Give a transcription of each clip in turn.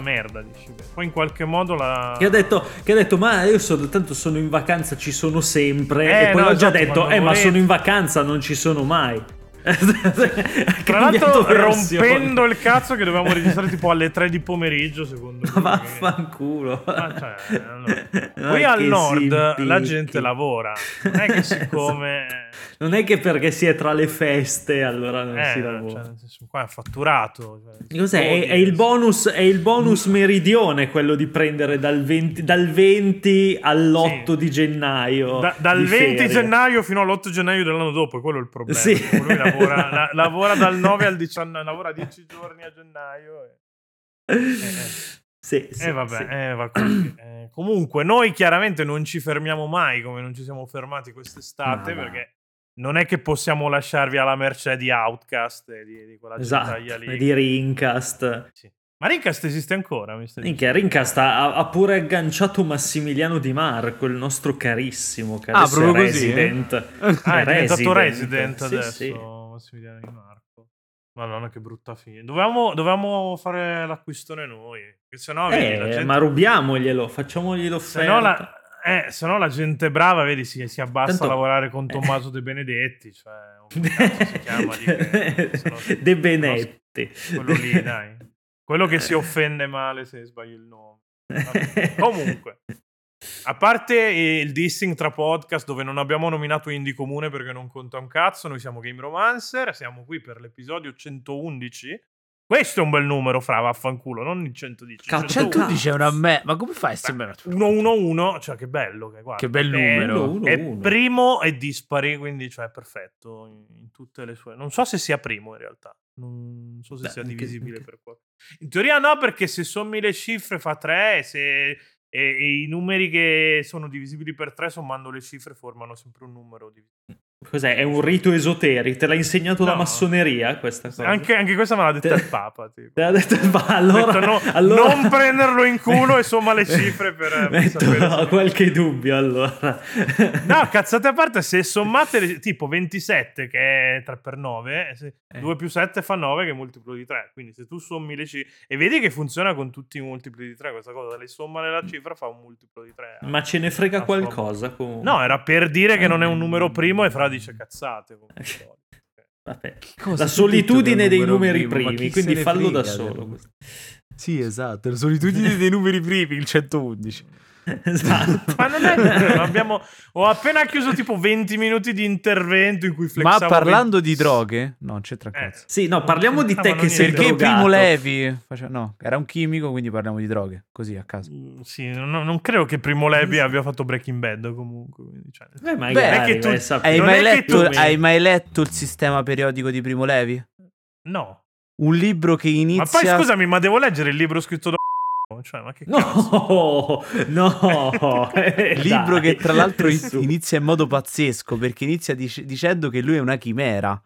quella merda di Shibuya. Poi in qualche modo la... Che ha detto, che ha detto ma io sono, tanto sono in vacanza, ci sono sempre. Eh, e poi no, ho già esatto, detto, quando eh ma sono in vacanza, non ci sono mai. Tra l'altro rompendo il cazzo che dovevamo registrare tipo alle 3 di pomeriggio secondo me. Ma vaffanculo. Ma cioè. Ma Qui al nord la simpicchi. gente lavora. Non è che siccome... Non è che perché si è tra le feste allora non Eh, si cioè, lavora. nel senso, qua è fatturato. Cioè, Cos'è? È, è il bonus, è il bonus meridione quello di prendere dal 20, dal 20 all'8 Sì. di gennaio. Da- dal di 20 ferie. gennaio fino all'8 gennaio dell'anno dopo, è quello il problema. Sì. Lui lavora, la- lavora dal 9 al 19, lavora 10 giorni a gennaio. E, Sì, sì, e vabbè, sì. eh, va. Eh, comunque, noi chiaramente non ci fermiamo mai come non ci siamo fermati quest'estate va. perché non è che possiamo lasciarvi alla mercé di Outcast e di, di quella Esatto, lì. di Rincast. Sì. Ma Rincast esiste ancora? Mi stai Minchia, Rincast ha, ha pure agganciato Massimiliano Di Marco, il nostro carissimo, che Ah, proprio è così? Resident. Ah, è diventato Resident, resident sì, adesso, sì. Massimiliano Di Marco. Madonna, che brutta fine. Dovevamo, dovevamo fare l'acquistone noi. Che se no, vedi, la Eh, gente... ma rubiamoglielo, facciamoglielo se offerta. no la... Eh, se no la gente brava, vedi, si, si abbassa Tanto- a lavorare con Tommaso De Benedetti. Cioè, si chiama che- no- De Benetti. Quello lì, dai. Quello che si offende male se sbagli il nome. Vabbè. Comunque, a parte il dissing tra podcast dove non abbiamo nominato Indie Comune perché non conta un cazzo, noi siamo Game Romancer, siamo qui per l'episodio 111. Questo è un bel numero, fra vaffanculo, non il 110. Cazzo, 111. 111 è una me. Ma come fai a sembrare? 111, cioè che bello. Che, guarda, Che bel numero. uno, uno, È uno. primo e dispari, quindi cioè è perfetto in, tutte le sue... Non so se sia primo in realtà, non so se Beh, sia divisibile anche- per qualcosa. In teoria no, perché se sommi le cifre fa 3 e, se, e, e i numeri che sono divisibili per 3 sommando le cifre formano sempre un numero divisibile. Cos'è? È un rito esoterico? Te l'ha insegnato la No. massoneria questa cosa? Anche, anche questa me l'ha detta il Papa. Tipo. Te l'ha detto, ma Ha allora, detto, no, allora- Non prenderlo in culo e somma le cifre per, per Metto sapere no, qualche dubbio allora. No, cazzate a parte, se sommate le- tipo 27 che è 3 per 9, Eh. 2 più 7 fa 9 che è multiplo di 3. Quindi se tu sommi le cifre e vedi che funziona con tutti i multipli di 3 questa cosa, le somma nella cifra fa un multiplo di 3. Ma ce ne frega qualcosa comunque. No, era per dire che non è un numero primo e Fra dice cazzate. Vabbè. Cosa La solitudine dei numeri primo? Primi, quindi fallo da frega solo. del- Sì, esatto, la solitudine dei numeri primi, il 111. Esatto. Ma non è vero, abbiamo... Ho appena chiuso tipo 20 minuti di intervento in cui Ma flexavo parlando 20 di droghe, no, c'entra un Eh. cazzo. Sì, no, parliamo di te ma che sei. Perché drogato. Primo Levi face- no, era un chimico, quindi parliamo di droghe, così a caso. Mm, Sì, non, non credo che Primo Levi abbia fatto Breaking Bad comunque. cioè, Eh, magari, Beh, è che tu- Hai. Non mai, è che letto, tu- hai mai letto il sistema periodico di Primo Levi? No. Un libro che Ma inizia... poi scusami, ma devo leggere il libro scritto da cioè, ma che cazzo? No, no. eh, libro dai. che tra l'altro inizia in modo pazzesco perché inizia dic- dicendo che lui è una chimera.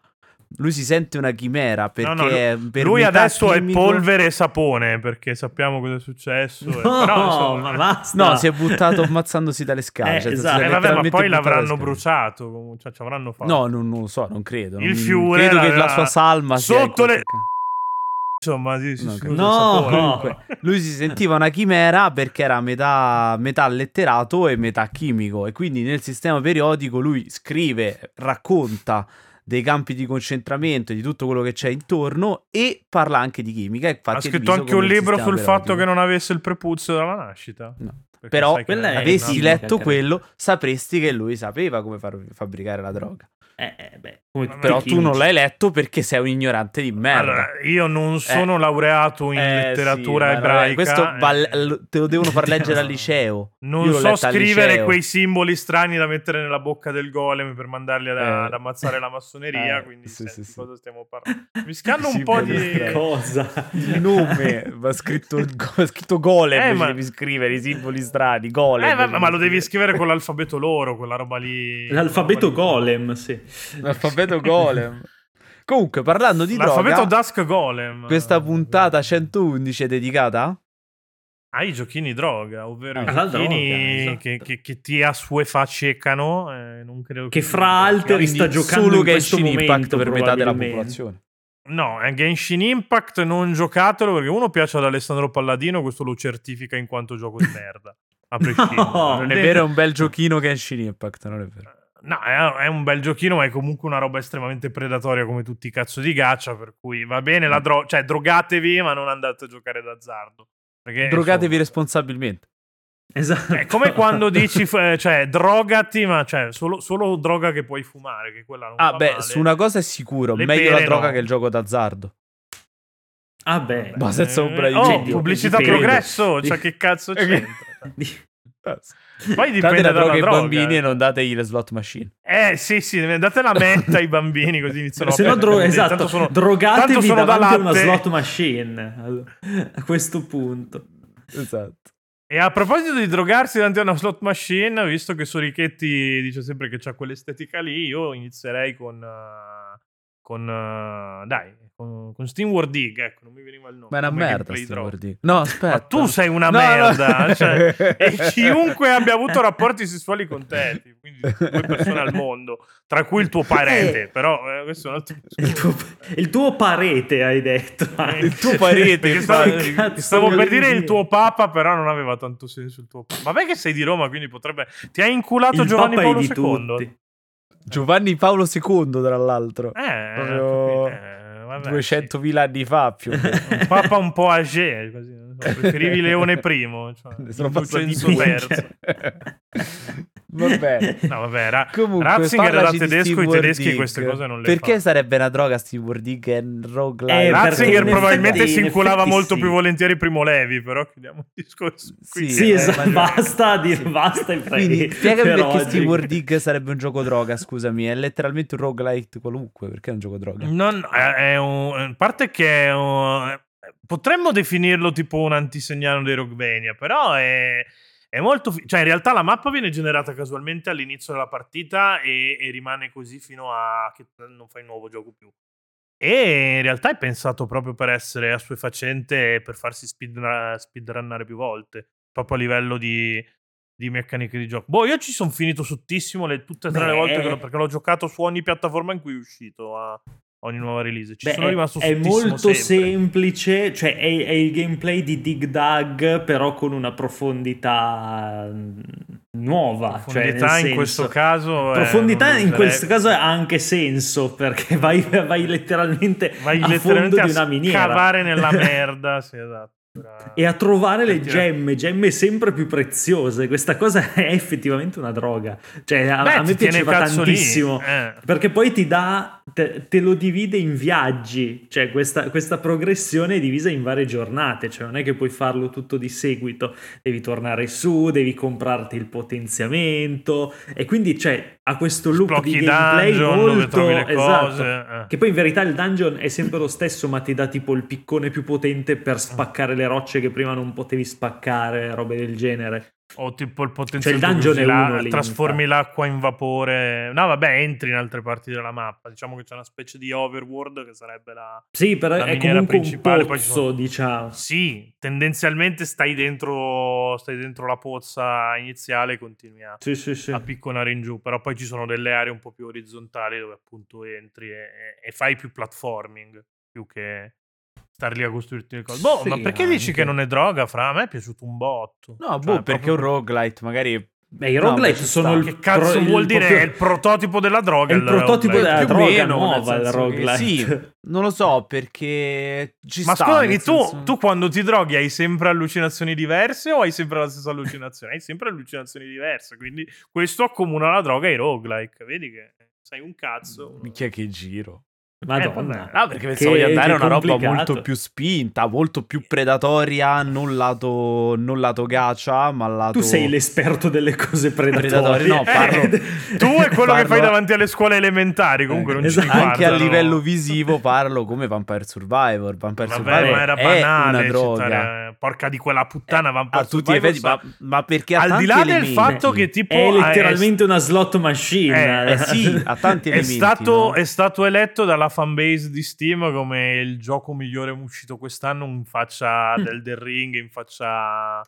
Lui si sente una chimera perché No, no, è per Lui adesso chimico- è polvere e sapone perché sappiamo cosa è successo. eh. No, Però, insomma, ma basta. No, si è buttato ammazzandosi dalle scale. Eh, cioè, si esatto. eh, vabbè, ma poi l'avranno scale. bruciato. Cioè, ci avranno fatto. No, non, non lo so, non credo. Il non- fiore Credo che l'aveva- la sua salma sotto le- qualche ca- Insomma, sì, sì, No, sì, No, comunque. Lui si sentiva una chimera perché era metà, metà letterato e metà chimico e quindi nel sistema periodico lui scrive, racconta dei campi di concentramento e di tutto quello che c'è intorno e parla anche di chimica. Ha scritto anche un libro sul fatto che non avesse il prepuzio dalla nascita. No. Però avessi letto quello, sapresti che lui sapeva come far fabbricare la droga. Eh, eh, beh, come Però tu non l'hai letto perché sei un ignorante di merda. Allora, io non sono laureato in Eh, letteratura sì, ma ebraica. vabbè, questo eh. va- te lo devono far leggere al liceo. Non so scrivere quei simboli strani da mettere nella bocca del golem per mandarli ad, Eh. ad ammazzare la massoneria. Eh, quindi sì, senti sì, sì. cosa stiamo parlando. Mi scando un po' di. Cosa? Il nome va scritto, va scritto golem. Eh, ma- devi scrivere i simboli strani. Golem. Eh, vabbè, ma lo devi scrivere. con l'alfabeto loro, quella roba lì. L'alfabeto roba lì. golem, sì. L'alfabeto golem. Comunque, parlando di L'alfabeto droga, Dusk Golem. questa puntata 111 è dedicata? ai giochini droga, ovvero i Alla giochini droga, esatto. che, che, che ti assuefacecano. Eh, non credo Che fra altri sta giocando solo in Genshin momento Impact per metà della popolazione. No, è Genshin Impact non giocatelo perché uno piace ad Alessandro Palladino, questo lo certifica in quanto gioco di merda. A prescindere. No, Non è vero, è un bel giochino Genshin Impact, non è vero. No, è, un bel giochino, ma è comunque una roba estremamente predatoria come tutti i cazzo di gaccia, per cui va bene la dro- cioè drogatevi, ma non andate a giocare d'azzardo. Perché, Drogatevi insomma, responsabilmente. Esatto. È come quando dici, cioè, drogati, ma cioè, solo, solo droga che puoi fumare, che quella non Ah, beh, male. su una cosa è sicuro, Le meglio la droga no. che il gioco d'azzardo. Ah, beh. Ma senza ombra di Oh, dubbio. pubblicità progresso, cioè che cazzo c'entra? Poi dipende Date la dalla droga ai droga. bambini e non dategli le slot machine. Eh sì, sì, date la menta ai bambini così iniziano Se no, a dro- esatto, Tanto sono- tanto drogatevi sono da davanti a una slot machine Allora, a questo punto. Esatto. E a proposito di drogarsi davanti a una slot machine, visto che Sorichetti dice sempre che c'ha quell'estetica lì, io inizierei con... eh, con eh, dai, con, con Steam World Dig, ecco, non mi veniva il nome. Ma è una merda. per dire. No, aspetta. Ma tu sei una No, merda. no. cioè, e chiunque abbia avuto rapporti sessuali con te, quindi due persone al mondo, tra cui il tuo parente, però eh, questo è un altro Il tuo, il tuo parete, hai detto. Il tuo parete, stavo, stavo per dire il tuo papa, però non aveva tanto senso il tuo papa. Ma vai che sei di Roma, quindi potrebbe. Ti ha inculato Il Giovanni Paolo II. tutti. Giovanni Paolo II, tra l'altro. Eh, Proprio eh, vabbè, 200.000 anni fa più sì. Un papa un po' âgé, così. so, preferivi Leone I. Cioè, sono due. III. Va bene. No, vabbè, era. Comunque, Ratzinger era tedesco, i tedeschi Wardig. queste cose non le Perché fanno. sarebbe una droga Steve Wardig e un roguelike? Eh, Ratzinger in probabilmente effetti- si in inculava molto sì. più volentieri Primo Levi, però chiudiamo il discorso. qui. Sì, Sì, eh, esatto, basta, di, basta i Quindi spiegami per perché oggi. Steve Wardig sarebbe un gioco droga, scusami, è letteralmente un roguelike qualunque, perché è un gioco droga? Non, è, è un, a parte che è un- potremmo definirlo tipo un antisegnano dei Rockvania, però è, è molto... fi- cioè in realtà la mappa viene generata casualmente all'inizio della partita e, e rimane così fino a che non fai nuovo gioco più. E in realtà è pensato proprio per essere assuefacente e per farsi speedra- speedrunnare più volte, proprio a livello di, di meccaniche di gioco. Boh, io ci sono finito sottissimo le, tutte e tre le Beh. volte che perché l'ho giocato su ogni piattaforma in cui è uscito a ogni nuova release. Ci Beh, sono è- rimasto è molto sempre. semplice, cioè è, è il gameplay di Dig Dug, però con una profondità mm, nuova. cioè, Profondità in senso- questo caso. Profondità non in questo caso ha anche senso perché vai, vai letteralmente Vai a letteralmente fondo a di una miniera scavare nella merda. Sì, esatto. E a trovare le gemme, gemme sempre più preziose. Questa cosa è effettivamente una droga. Cioè, a, Beh, a me piaceva tantissimo. eh. Perché poi ti dà, te, te lo divide in viaggi, cioè questa, questa progressione è divisa in varie giornate, cioè non è che puoi farlo tutto di seguito, devi tornare su, devi comprarti il potenziamento e quindi cioè, ha questo loop Sblocchi di gameplay dungeon molto esatto. eh. Che poi in verità il dungeon è sempre lo stesso, ma ti dà tipo il piccone più potente per spaccare le rocce che prima non potevi spaccare, robe del genere. O tipo il potenziale Cioè, il dungeon è la- uno trasformi l'acqua in vapore. No, vabbè, entri in altre parti della mappa. Diciamo che c'è una specie di overworld che sarebbe la. Sì, però La è comunque un principale, ci pozzo, sono- diciamo. Sì, tendenzialmente stai dentro, stai dentro la pozza iniziale e continui a, Sì, sì, sì. a picconare in giù. Però poi ci sono delle aree un po' più orizzontali dove appunto entri e, e fai più platforming più che star lì a costruirti le cose. Boh, Sì, ma perché dici anche. che non è droga? Fra a me è piaciuto un botto. No, Cioè, boh, perché è un proprio- roguelite, magari... Beh, i No, roguelite ci sono sta. il Che cazzo pro- vuol dire? proprio- È il prototipo della droga. È il prototipo roguelite. della più droga meno, nuova, il roguelite. Sì, non lo so, perché ci Ma sta, scusami, tu, senso- tu quando ti droghi hai sempre allucinazioni diverse o hai sempre la stessa allucinazione? hai sempre allucinazioni diverse, quindi questo accomuna la droga ai roguelike. Vedi che sei un cazzo. Minchia che giro. Madonna. vabbè. No, perché pensavo Che- di andare a che una roba complicato. molto più spinta, molto più predatoria, non lato, non lato gacha, ma lato... Tu sei l'esperto delle cose predatorie. Predatorie, no, parlo- Eh, tu è quello che Parlo- fai davanti alle scuole elementari, comunque Eh, non esatto. ci Anche a guardano. livello visivo parlo come Vampire Survivor. Vampire Vabbè, Survivor ma era è banale una droga. citare- porca di quella puttana Vampire a tutti Survivor effetti, ma, ma perché ha Al di là del elementi. fatto che tipo È letteralmente una slot machine. Eh, Eh sì, ha tanti è elementi. stato, no? è stato eletto dalla fanbase di Steam come il gioco migliore uscito quest'anno in faccia Mm. del The Ring, in faccia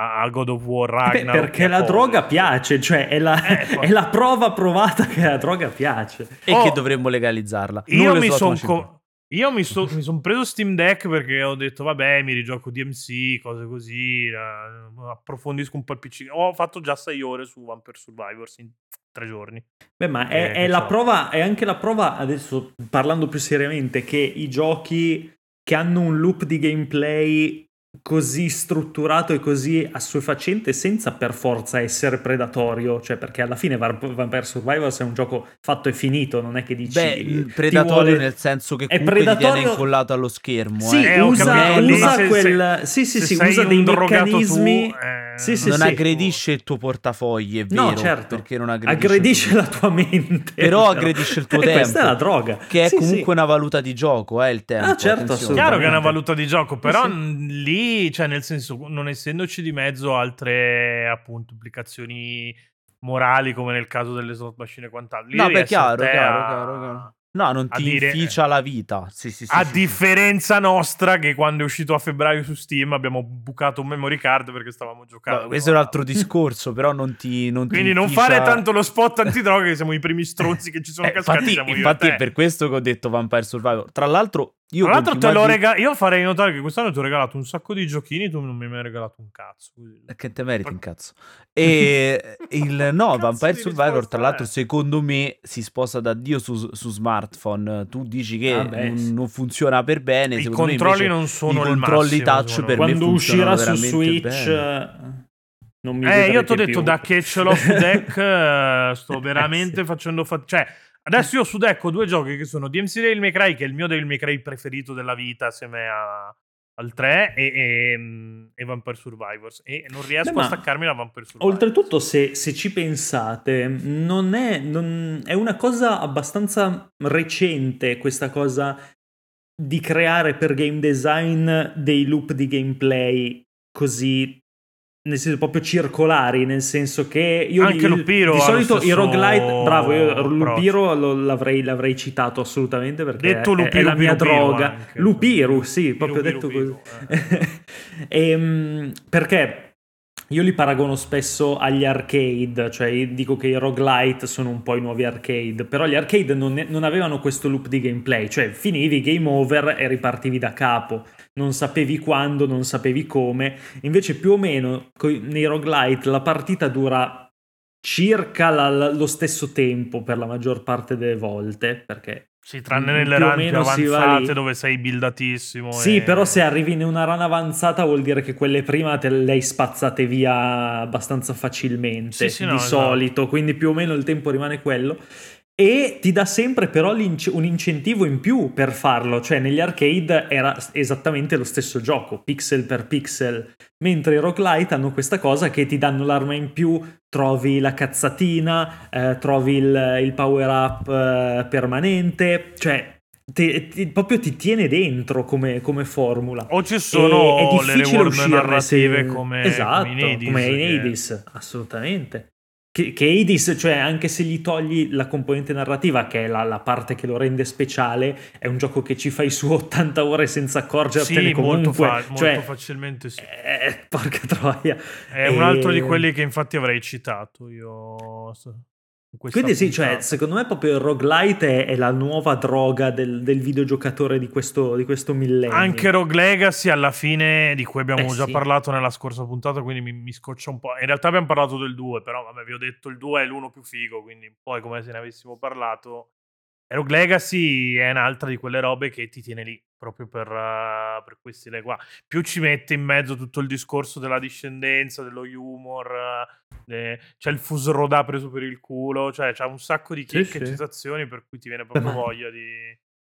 a, God of War Beh, Ragnarok. perché la droga piace, cioè è la, Eh, poi- è la prova provata che la droga piace. E Oh, che dovremmo legalizzarla. Io mi sono machine. Io mi, so- mi sono preso Steam Deck perché ho detto, vabbè, mi rigioco DMC, cose così, eh, approfondisco un po' il PC. Ho fatto già 6 ore su Vampire Survivors in tre giorni. Beh, ma è, Eh, è la prova, è anche la prova, adesso parlando più seriamente, che i giochi che hanno un loop di gameplay così strutturato e così assuefacente senza per forza essere predatorio, cioè perché alla fine Vampire Survivors è un gioco fatto e finito, non è che dici Beh, ti predatorio vuole- nel senso che È comunque ti predatorio- tiene incollato allo schermo. Sì, eh. Eh, usa, lì usa se- quel sì, sì, se sì, sei usa dei drogato tu, meccanismi eh, Sì, sì, non sì. aggredisce il tuo portafogli, è vero. No, certo. Perché non aggredisce, aggredisce la tua mente. Però aggredisce il tuo E Questa tempo, è la droga. Che è Sì, comunque sì. una valuta di gioco, eh, il tempo. Ah, certo, assolutamente. Chiaro che è una valuta di gioco, però Sì, sì. mh, lì, cioè nel senso, non essendoci di mezzo altre appunto implicazioni morali come nel caso delle slot machine e quant'altro. lì No, beh, chiaro, chiaro, chiaro, chiaro. No, non ti dire- inficia la vita. Sì, sì, sì, A differenza nostra che quando è uscito a febbraio su Steam abbiamo bucato un memory card perché stavamo giocando. No, questo è un altro discorso, però non ti non ti Quindi non inficia- fare tanto lo spot antidroga che siamo i primi stronzi che ci sono Eh, cascati. infatti, infatti è per questo che ho detto Vampire Survivor. Tra l'altro, io Tra l'altro te l'ho regalato. Io farei notare che quest'anno ti ho regalato un sacco di giochini, tu non mi hai mai regalato un cazzo. quindi- Eh, Che te meriti un cazzo. E il no, Vampire Survivor, tra l'altro, è? secondo me si sposa da Dio su, su smartphone. Tu dici che Ah, beh, non, sì. non funziona per bene. I me controlli non sono i il controlli massimo, touch per me. me Quando funzionano uscirà su Switch bene. eh, non mi Eh, io ti ho detto più. da che ce l'ho su deck, eh, sto veramente facendo fa- Cioè, adesso io su deck ho due giochi che sono DMC Devil May Cry, che è il mio Devil May Cry preferito della vita, assieme a- al 3, e, e- e Vampire Survivors. E non riesco Beh, a staccarmi da Vampire Survivors. Oltretutto, se, se ci pensate, non è, non- è una cosa abbastanza recente questa cosa di creare per game design dei loop di gameplay così, nel senso proprio circolari, nel senso che io Anche di, Lupiro di solito i roguelite, bravo, io. Lupiro lo- l'avrei, l'avrei citato assolutamente perché Detto è, è Lupiro, la mia Piro, Piro droga. anche. Lupiru, sì, proprio Piro, detto così. Ehm, perché io li paragono spesso agli arcade, cioè io dico che i roguelite sono un po' i nuovi arcade, però gli arcade non, ne- non avevano questo loop di gameplay, cioè finivi game over e ripartivi da capo, non sapevi quando, non sapevi come, invece più o meno nei roguelite la partita dura circa la- lo stesso tempo per la maggior parte delle volte, perché Sì, tranne Mm, nelle run più avanzate dove sei buildatissimo. Sì, e- però se arrivi in una run avanzata vuol dire che quelle prima te le hai spazzate via abbastanza facilmente, Sì, sì, di no, esatto. solito, quindi più o meno il tempo rimane quello. E ti dà sempre però un incentivo in più per farlo, cioè negli arcade era esattamente lo stesso gioco, pixel per pixel, mentre i roguelite hanno questa cosa che ti danno l'arma in più, trovi la cazzatina, eh, trovi il, il power up eh, permanente, cioè ti- ti- proprio ti tiene dentro come, come formula. O ci E- sono è le difficile reward uscirne narrative se- come, esatto, come in Hades. come in che- Hades, assolutamente. Che, che Hades, cioè anche se gli togli la componente narrativa, che è la, la parte che lo rende speciale, è un gioco che ci fai su 80 ore senza accorgertene Sì, comunque. molto, fa- molto cioè, facilmente sì. eh, porca troia. È un altro di E- quelli che infatti avrei citato io. Quindi sì, cioè, secondo me proprio il roguelite è, è la nuova droga del, del videogiocatore di questo, di questo millennio. Anche Rogue Legacy alla fine di cui abbiamo Eh, già sì. parlato nella scorsa puntata, quindi mi, mi scoccia un po'. In realtà abbiamo parlato del 2, però vabbè, vi ho detto il 2 è l'uno più figo, quindi poi come se ne avessimo parlato. E Rogue Legacy è un'altra di quelle robe che ti tiene lì, proprio per, uh, per quei stile qua. Più ci mette in mezzo tutto il discorso della discendenza, dello humor, uh, eh, c'è il Fusroda preso per il culo, cioè c'è un sacco di Sì, chicche sì. e citazioni per cui ti viene proprio ma- voglia di...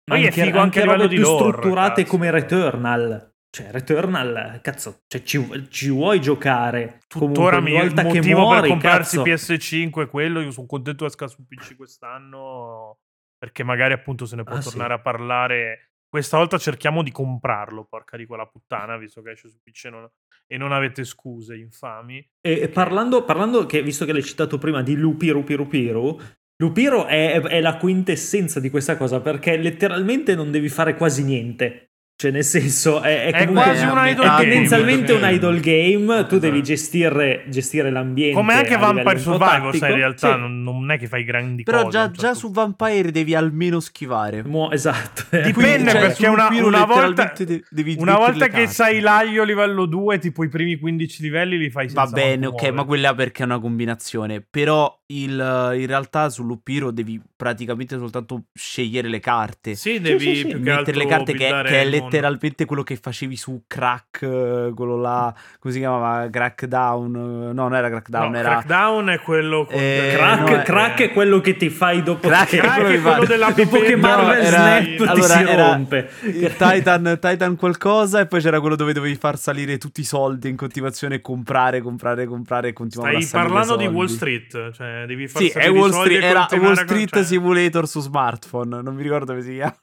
È anche, figo anche a robe livello di lore, strutturate cazzo. come Returnal. Cioè, Returnal, cazzo, cioè, ci, ci vuoi giocare? Tuttora Comunque, mi, il volta che motivo muori, per comprarsi cazzo, PS5 è quello. Io sono contento che esca su PC quest'anno perché magari appunto se ne può Ah, sì. tornare a parlare. Questa volta cerchiamo di comprarlo, porca di quella puttana, visto che esce su PC e non, e non avete scuse infami. E e parlando, parlando che, visto che l'hai citato prima di Lupiru Piru Piru, Lupiro è, è la quintessenza di questa cosa perché letteralmente non devi fare quasi niente. Cioè, nel senso, è, è È quasi un è idol game, tendenzialmente un idol game. Tu Esatto. devi gestire, gestire l'ambiente. Come anche Vampire Survivor, sai, in realtà Sì. non, non è che fai grandi Però cose. già, un già certo su Vampire devi almeno schivare. Mo- esatto. Dipende Quindi, cioè, perché su una, una volta, letteralmente de- devi una volta che sai l'aglio livello 2, tipo i primi 15 livelli li fai senza Va bene, ok, ma muovere. quella perché è una combinazione. Però il, in realtà su Lupiro devi praticamente soltanto scegliere le carte. Sì, devi sì, sì. più che mettere le carte che, che è mondo. Letteralmente quello che facevi su Crack, eh, quello là, come si chiamava? Crackdown? eh, No, non era Crackdown, No, era... Crackdown è quello con Eh, Crack, no, è- crack è quello che ti fai dopo Crack che, è quello della dopo che. Marvel No, era- Snap ti allora, si rompe. Titan, Titan qualcosa e poi c'era quello dove dovevi far salire tutti i soldi in continuazione comprare, comprare, comprare e continuavano Stai parlando di. Wall Street, cioè devi far Sì, salire Wall Street, era continuare Wall Street cioè, Simulator su smartphone, non mi ricordo come si chiama.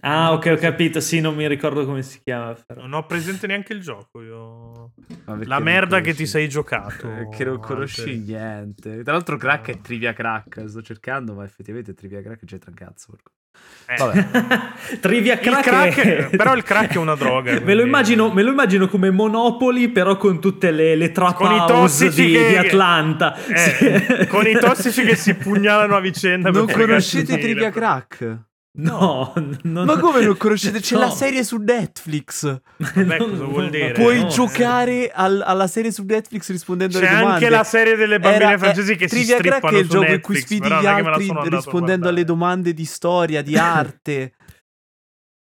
Ah, ok, ho capito. Sì, non mi ricordo come si chiama. Però. Non ho presente neanche il gioco io. La merda che ti sei giocato. Che non conosci Alteri. niente. Tra l'altro, crack è trivia crack. Sto cercando, ma effettivamente trivia crack c'entra un cazzo. Eh, Vabbè. Trivia Il crack, crack- è- però il crack è una droga, me, lo immagino, me lo immagino come Monopoli, però con tutte le, le trap Con i house tossici di, che- di Atlanta. eh, Sì. con i tossici che si pugnalano a vicenda. Non conoscete di- trivia crack? No, non- Ma come non conoscete? C'è No. la serie su Netflix. Vabbè, cosa vuol dire? Puoi no, giocare al- alla serie su Netflix rispondendo C'è alle domande. anche la serie delle bambine Era- francesi eh, che si Trivia Crack strippano è il gioco in cui sfidi gli altri rispondendo alle domande di storia, di arte.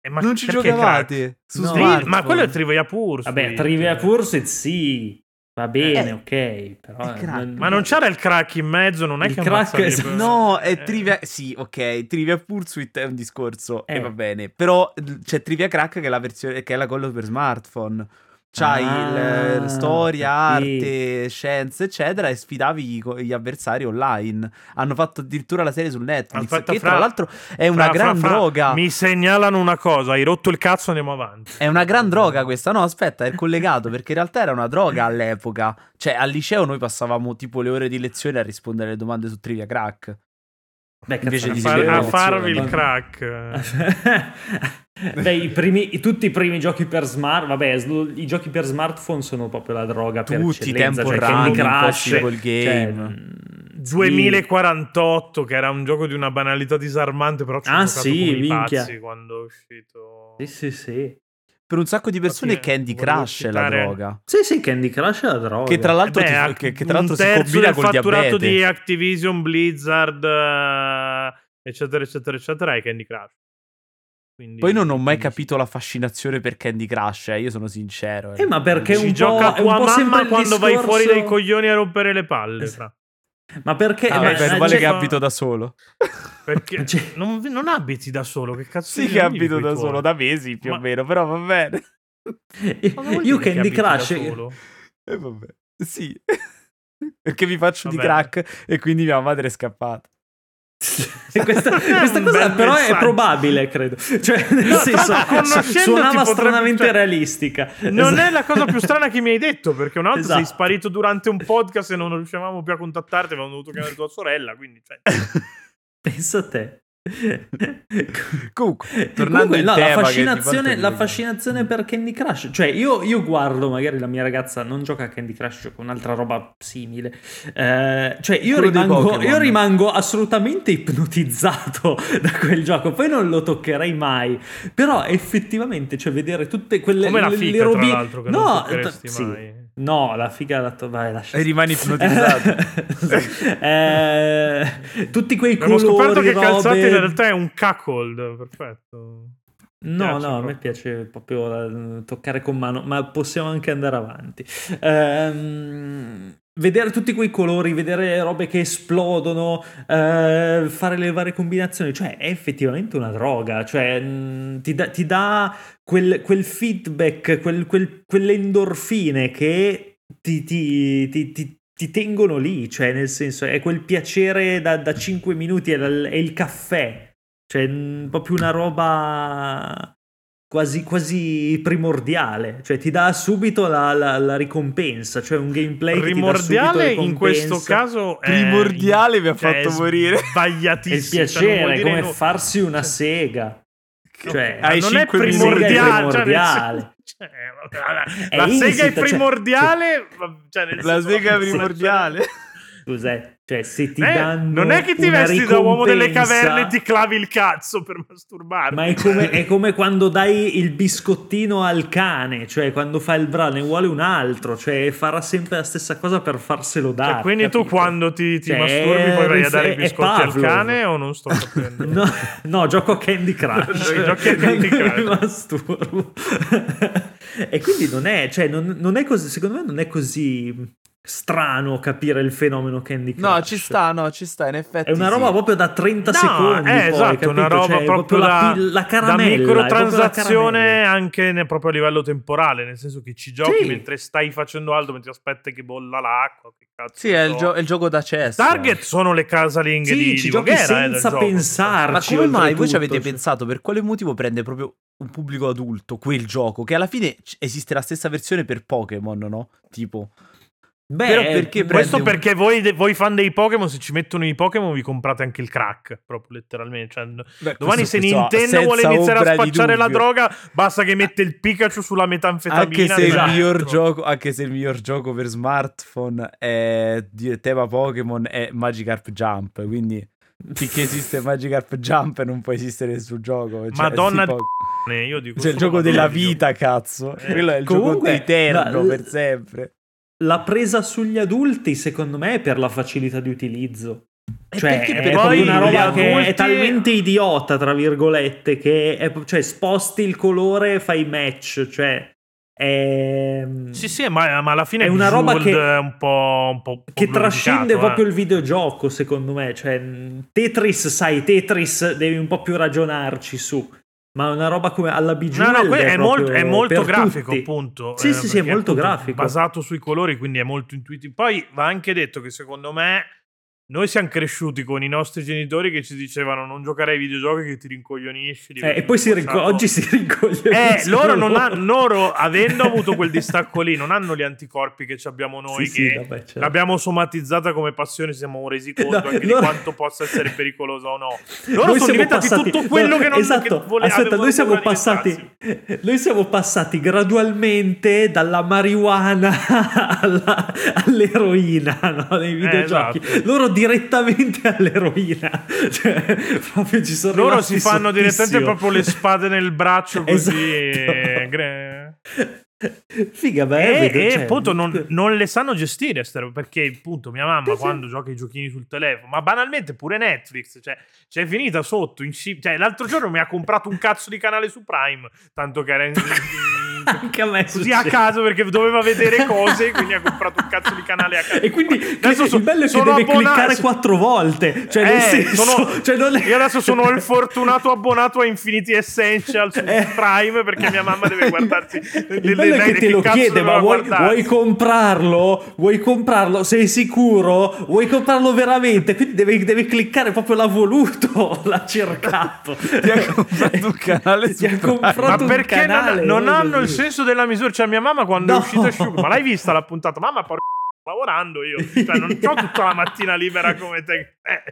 Eh, ma non ci giocavate crack? su No. Ma quello è Trivia Pursuit. Vabbè, Trivia Pursuit sì, va bene, Eh, ok. Però è crack. Ma non c'era il crack in mezzo, non è Il che crack è-. No, è Eh. trivia. Sì, ok. Trivia Pursuit è un discorso e Eh. va bene. Però c'è Trivia Crack che è la versione che è la quello per smartphone. C'hai il Ah, eh, storia, arte, scienze, eccetera, e sfidavi gli avversari online. Hanno fatto addirittura la serie su Netflix. Aspetta, che fra- tra l'altro è una fra- gran fra, droga. Mi segnalano una cosa, hai rotto il cazzo, andiamo avanti. È una gran droga questa. No, aspetta, è collegato perché in realtà era una droga all'epoca. Cioè, al liceo noi passavamo tipo le ore di lezione a rispondere alle domande su Trivia Crack. Beh, Invece di A, far- a farvi il crack. Beh, i primi, tutti i primi giochi per smart, vabbè, i giochi per smartphone sono proprio la droga per Tutti, eccellenza, Temple cioè Candy Crush, cioè, Game. sì. 2048, che era un gioco di una banalità disarmante, però ci Ah, sì, minchia. pazzi quando è uscito. Sì, sì, sì. Per un sacco di persone Infatti, Candy Crush è la droga. Sì, sì, Candy Crush è la droga. Che tra l'altro, Eh beh, ti- che, che tra l'altro un si combina col fatturato diabete. di Activision, Blizzard, eh, eccetera, eccetera, eccetera, è Candy Crush. Quindi- Poi non ho mai capito la fascinazione per Candy Crush, eh, io sono sincero. Eh, ma perché Ci un gioca po', un tua po' sempre mamma quando vai discorso- fuori dai coglioni a rompere le palle. Es- fra. Ma perché? Ah, ma- vabbè, non eh, vale cioè- che abito da solo. Perché Cioè- non, non abiti da solo, che cazzo sì di che abito da tuoi? solo, da mesi più o Ma- meno, però va bene. Io Candy Crush solo? E vabbè. Sì. Perché vi faccio di Vabbè. crack e quindi mia madre è scappata. Questa, questa cosa però è probabile, credo. Cioè, nel No, senso, suonava potrebbe- stranamente cioè, realistica. Non Esatto. è la cosa più strana che mi hai detto, perché una volta sei Esatto. sparito durante un podcast e non riuscivamo più a contattarti, avevamo dovuto chiamare tua sorella, quindi cioè, Pensa a te. Comunque, tornando Comunque, no, tema la fascinazione, la fascinazione per Candy Crush, cioè io, io guardo, magari la mia ragazza non gioca a Candy Crush, gioca un'altra roba simile. Eh, cioè io rimango, io rimango assolutamente ipnotizzato da quel gioco, poi non lo toccherei mai. Però effettivamente, cioè vedere tutte quelle come la figa, le robi- no, t- sì. No, la figa la to- vai, lascia E rimani ipnotizzato. Eh, tutti quei Abbiamo colori, scoperto che robe... calzate in realtà è un cuckold, perfetto. No, piace no, a me piace proprio eh, toccare con mano, ma possiamo anche andare avanti. Ehm, vedere tutti quei colori, vedere robe che esplodono, eh, fare le varie combinazioni, cioè è effettivamente una droga, cioè mh, ti dà, ti dà quel, quel feedback, quel- quel- quelle endorfine che ti, ti- ti- ti- ti tengono lì, cioè nel senso è quel piacere da, da 5 minuti, è, il- è il caffè. Cioè, proprio una roba quasi, quasi primordiale. Cioè, ti dà subito la, la- la ricompensa. Cioè, un gameplay che ti dà Primordiale in questo caso è Primordiale mi ha cioè, fatto morire. È il Sbagliatissimo. cioè, non piacere, vuol è dire come no- farsi una sega. Cioè, Ma Hai non è primordiale. cioè, primordiale. cioè, la, È la sega è cioè- primordiale. cioè, nel La sega primordiale. Scusa, cioè se ti Eh, danno non è che ti vesti da uomo delle caverne e ti clavi il cazzo per masturbarti. Ma è come, è come quando dai il biscottino al cane, cioè quando fa il bra ne vuole un altro, cioè farà sempre la stessa cosa per farselo dare. Cioè, quindi tu capito? quando ti, ti Cioè, masturbi poi vai a dare i biscotti al cane o non sto capendo? No, no, gioco a Candy Crush. Giochi a Candy Crush. Mi masturbo. e quindi non è, cioè, non, non è così, secondo me non è così strano capire il fenomeno Candy Crush. No, ci sta, no, ci sta, in effetti. È una sì. roba proprio da 30 No, secondi. eh, poi, esatto, capito? una roba Cioè, proprio la, da, la la microtransazione anche ne- proprio a livello temporale, nel senso che ci giochi Sì. mentre stai facendo altro, mentre aspetti che bolla l'acqua. Che cazzo Sì, è il, gio- è il gioco da cesso. Target sono le casalinghe Sì, di, ci di giochi Voghera, eh, senza gioco. pensarci. Ma come mai voi ci oltretutto, avete cioè. pensato per quale motivo prende proprio un pubblico adulto quel gioco? Che alla fine c- esiste la stessa versione per Pokémon, no? Tipo, Beh, Però perché Questo un- perché voi, voi fan dei Pokémon, se ci mettono i Pokémon, vi comprate anche il crack. Proprio letteralmente. Cioè, domani, se questo- Nintendo vuole iniziare a spacciare la droga, basta che mette il Pikachu sulla metanfetamina. Anche se, il miglior gioco, anche se il miglior gioco per smartphone è tema Pokémon è Magikarp Jump, quindi finché esiste Magikarp Jump non può esistere nessun gioco. Cioè, Madonna sì, di po- Io dico Cioè, il gioco della vita, cazzo. Eh, Quello è il comunque, gioco eterno la- per sempre. La presa sugli adulti, secondo me, è per la facilità di utilizzo. E Cioè, è poi una roba gli che è adulti- talmente idiota, tra virgolette, che è, cioè, sposti il colore e fai match. Cioè, è, Sì, sì, ma, ma alla fine È una roba che- è un po', un po', un po' che trascende glorificato, proprio eh. il videogioco, secondo me. Cioè, Tetris, sai, Tetris devi un po' più ragionarci su. Ma una roba come alla No, Bejeweled no, que- è, molto, è molto grafico, tutti. appunto. Sì, eh, sì, sì, è molto appunto grafico. Basato sui colori, quindi è molto intuitivo. Poi va anche detto che secondo me noi siamo cresciuti con i nostri genitori che ci dicevano non giocare ai videogiochi che ti rincoglionisci. Eh, e poi si rinco- oggi si rincogliono. Eh, loro, non hanno, loro, avendo avuto quel distacco lì, non hanno gli anticorpi che ci abbiamo noi, Sì, sì, che vabbè, certo. l'abbiamo somatizzata come passione, ci siamo resi conto No, anche loro- di quanto possa essere pericolosa o no. Loro Noi sono diventati passati- tutto quello no, che non esatto. che vole- Aspetta, noi siamo passati noi siamo passati gradualmente dalla marijuana alla- all'eroina no, nei videogiochi. esatto. Loro direttamente all'eroina. Cioè, proprio ci sono Loro si fanno direttamente sottissimo. proprio le spade nel braccio così. Esatto. Figa, beh, E, vedo, e cioè, appunto non, non le sanno gestire perché appunto mia mamma Sì, sì. quando gioca i giochini sul telefono, ma banalmente pure Netflix, cioè c'è finita sotto, in cioè l'altro giorno mi ha comprato un cazzo di canale su Prime, tanto che era in- Anche a me così a succede. caso perché doveva vedere cose, quindi ha comprato un cazzo di canale a caso. E quindi Adesso so- il bello è che sono deve abbonato- cliccare quattro volte. Cioè, Eh, senso, sono- cioè, è- Io adesso sono il fortunato abbonato a Infinity Essential su Eh. Prime perché mia mamma deve guardarsi Il bello è che te lo chiede, ma vuoi, vuoi comprarlo? Vuoi comprarlo? Sei sicuro? Vuoi comprarlo veramente? Quindi deve, deve cliccare proprio l'ha voluto, l'ha cercato. Ti ha comprato un canale Ti ha comprato Ma perché non- canale, non, no? hanno il senso della misura? Cioè, mia mamma quando No. è uscita Sugar, ma l'hai vista la puntata? Mamma, porca lavorando io, cioè, non ho tutta la mattina libera come te. Eh,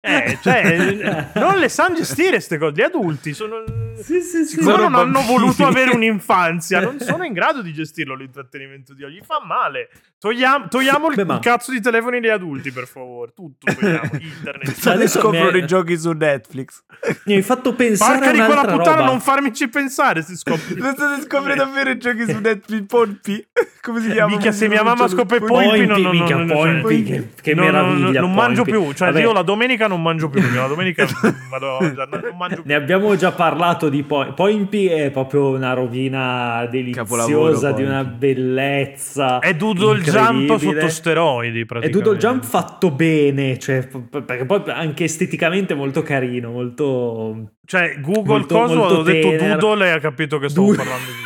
eh, cioè, non le sanno gestire queste cose. Gli adulti sono. Sì, sì, sì. Loro non hanno voluto avere un'infanzia, non sono in grado di gestirlo l'intrattenimento di oggi. Gli fa male. Togliamo, togliamo il Beh, ma- cazzo di telefoni degli adulti, per favore. Tutto togliamo. Internet. Adesso scoprono i giochi su Netflix. Mi hai fatto pensare Parca a di quella un'altra puttana, roba. non farmici pensare. Si scopre. Non state scopre davvero i giochi su Netflix Pompi? Come si chiama? Minchia, se mia mamma scopre Poimpi, non, Poimpi, cioè, che- meraviglia, Non, mangio più, cioè io la domenica non mangio più. La domenica non mangio più. Ne abbiamo già parlato di Poi- Poimpi è proprio una rovina deliziosa, di una bellezza. È Doodle Jump sotto steroidi, È. Doodle Jump fatto bene, cioè, p- perché poi anche esteticamente molto carino, molto... Cioè, Google Molto- coso, molto ho detto tenero. Doodle e ha capito che stavo Du- parlando di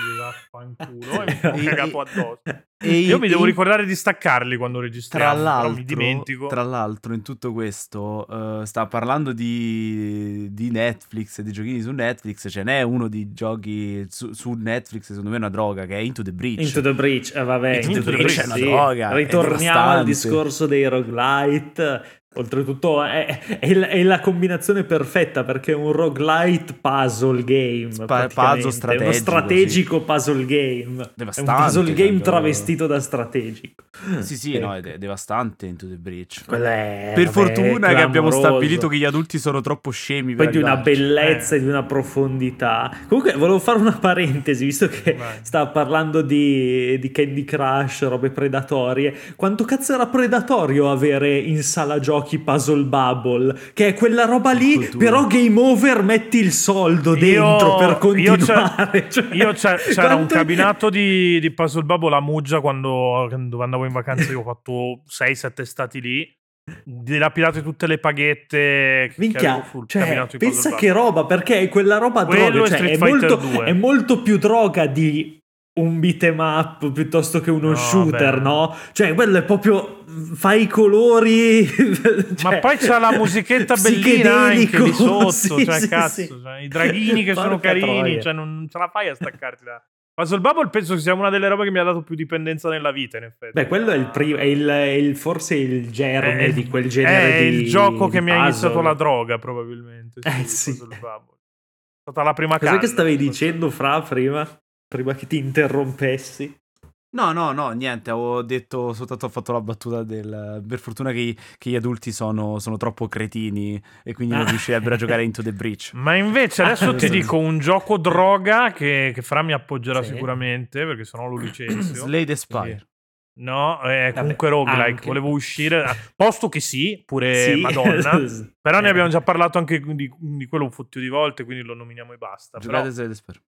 vaffanculo e mi ha cagato addosso. E Io mi devo in- ricordare di staccarli quando registriamo, Tra però l'altro, mi dimentico. tra l'altro, in tutto questo, eh, sta parlando di, di Netflix, di giochini su Netflix. Ce n'è uno di giochi su, su Netflix, secondo me è una droga, che è Into the Breach. Into the Breach, eh, vabbè, Into the Breach è una sì. droga, è Ritorniamo al discorso dei roguelite. Oltretutto è, è la- è la combinazione perfetta perché è un roguelite puzzle game. Praticamente. puzzle strategico, Uno strategico puzzle game. È un Devastante, puzzle game cioè, travestito da strategico. Sì, sì, Eh, no, è de- devastante Into the Breach. è, Per vabbè, fortuna che abbiamo stabilito che gli adulti sono troppo scemi poi di una bellezza Eh. e di una profondità. Comunque, volevo fare una parentesi, visto che Vai. stava parlando di, di Candy Crush, robe predatorie. Quanto cazzo era predatorio avere in sala giochi Puzzle Bubble? Che è quella roba lì, Cultura. però game over, metti il soldo Io- dentro per io c'è- continuare. Cioè, Io c'è- c'era un cabinato di, di Puzzle Bubble a Muggia quando, quando andavo in vacanza. Io ho fatto 6-7 stati lì. Dilapidate tutte le paghette. che Minchia, sul cioè, pensa che roba, perché è quella roba droga, cioè, è, molto, 2. è molto più droga di un beat'em up piuttosto che uno No, shooter, beh. no? Cioè, quello è proprio fai i colori. Ma cioè, poi c'è la musichetta bellina anche di sotto, sì, cioè sì, cazzo, sì. cioè, i draghini che sono carini, cioè non ce la fai a staccarti da... Puzzle Bubble penso che sia una delle robe che mi ha dato più dipendenza nella vita, in effetti. Beh, quello è il primo, è il, è il- forse il germe È- di quel genere è di il gioco che di mi ha puzzle. iniziato la droga, probabilmente. Eh, sì. Puzzle Bubble. È stata la prima Cos'è canna. che stavi dicendo, Fra, prima? Prima che ti interrompessi? No, no, no, niente, avevo detto, soltanto ho fatto la battuta del... Per fortuna che, che gli adulti sono, sono troppo cretini e quindi non Ah. riuscirebbero a giocare Into the Breach. Ma invece adesso Ah, ti dico un gioco droga che, che Fra mi appoggerà Sì. sicuramente, perché sennò lo licenzio. Slade Spire. No, è Vabbè, comunque roguelike. anche. Volevo uscire. Posto che sì, pure Sì. Madonna. Però ne Eh. abbiamo già parlato anche di, di quello un fottio di volte, quindi lo nominiamo e basta. Però Giocate Slade Spire.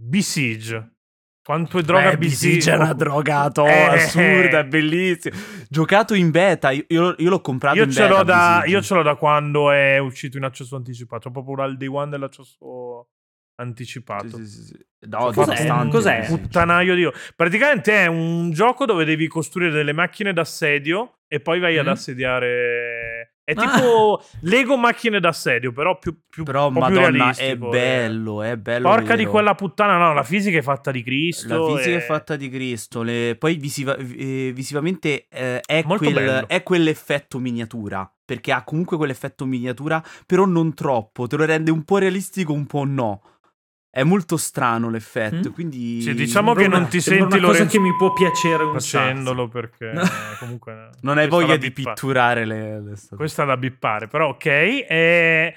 B-Siege. Quanto è droga Eh? Besiege è una drogato Eh. assurda, è bellissimo. Giocato in beta, io, io- l'ho comprato Io in ce, beta. l'ho da, Besiege. io ce l'ho da quando è uscito in accesso anticipato. Ho proprio dal day one dell'accesso anticipato. Sì, sì, sì, No, Cos'è? devastante, un Cos'è? Besiege. Puttanaio di io. Praticamente è un gioco dove devi costruire delle macchine d'assedio e poi vai ad Mm. assediare. È Ah. tipo Lego macchine d'assedio, però più, più, Però, po' più madonna, è eh. bello, è bello. Porca di quella puttana, no, la fisica è fatta di Cristo. La fisica e- è fatta di Cristo, le- poi visiva- eh, visivamente eh, è, quel- è quell'effetto miniatura, perché ha comunque quell'effetto miniatura, però non troppo, te lo rende un po' realistico, un po' no. È molto strano l'effetto, Mm. quindi... Sì, diciamo che non una- ti sembra senti una cosa Lorenzo che mi può piacere un facendolo perché No. comunque Non hai voglia di bippa- pitturare le, le storie. Questa da bippare, però ok. E...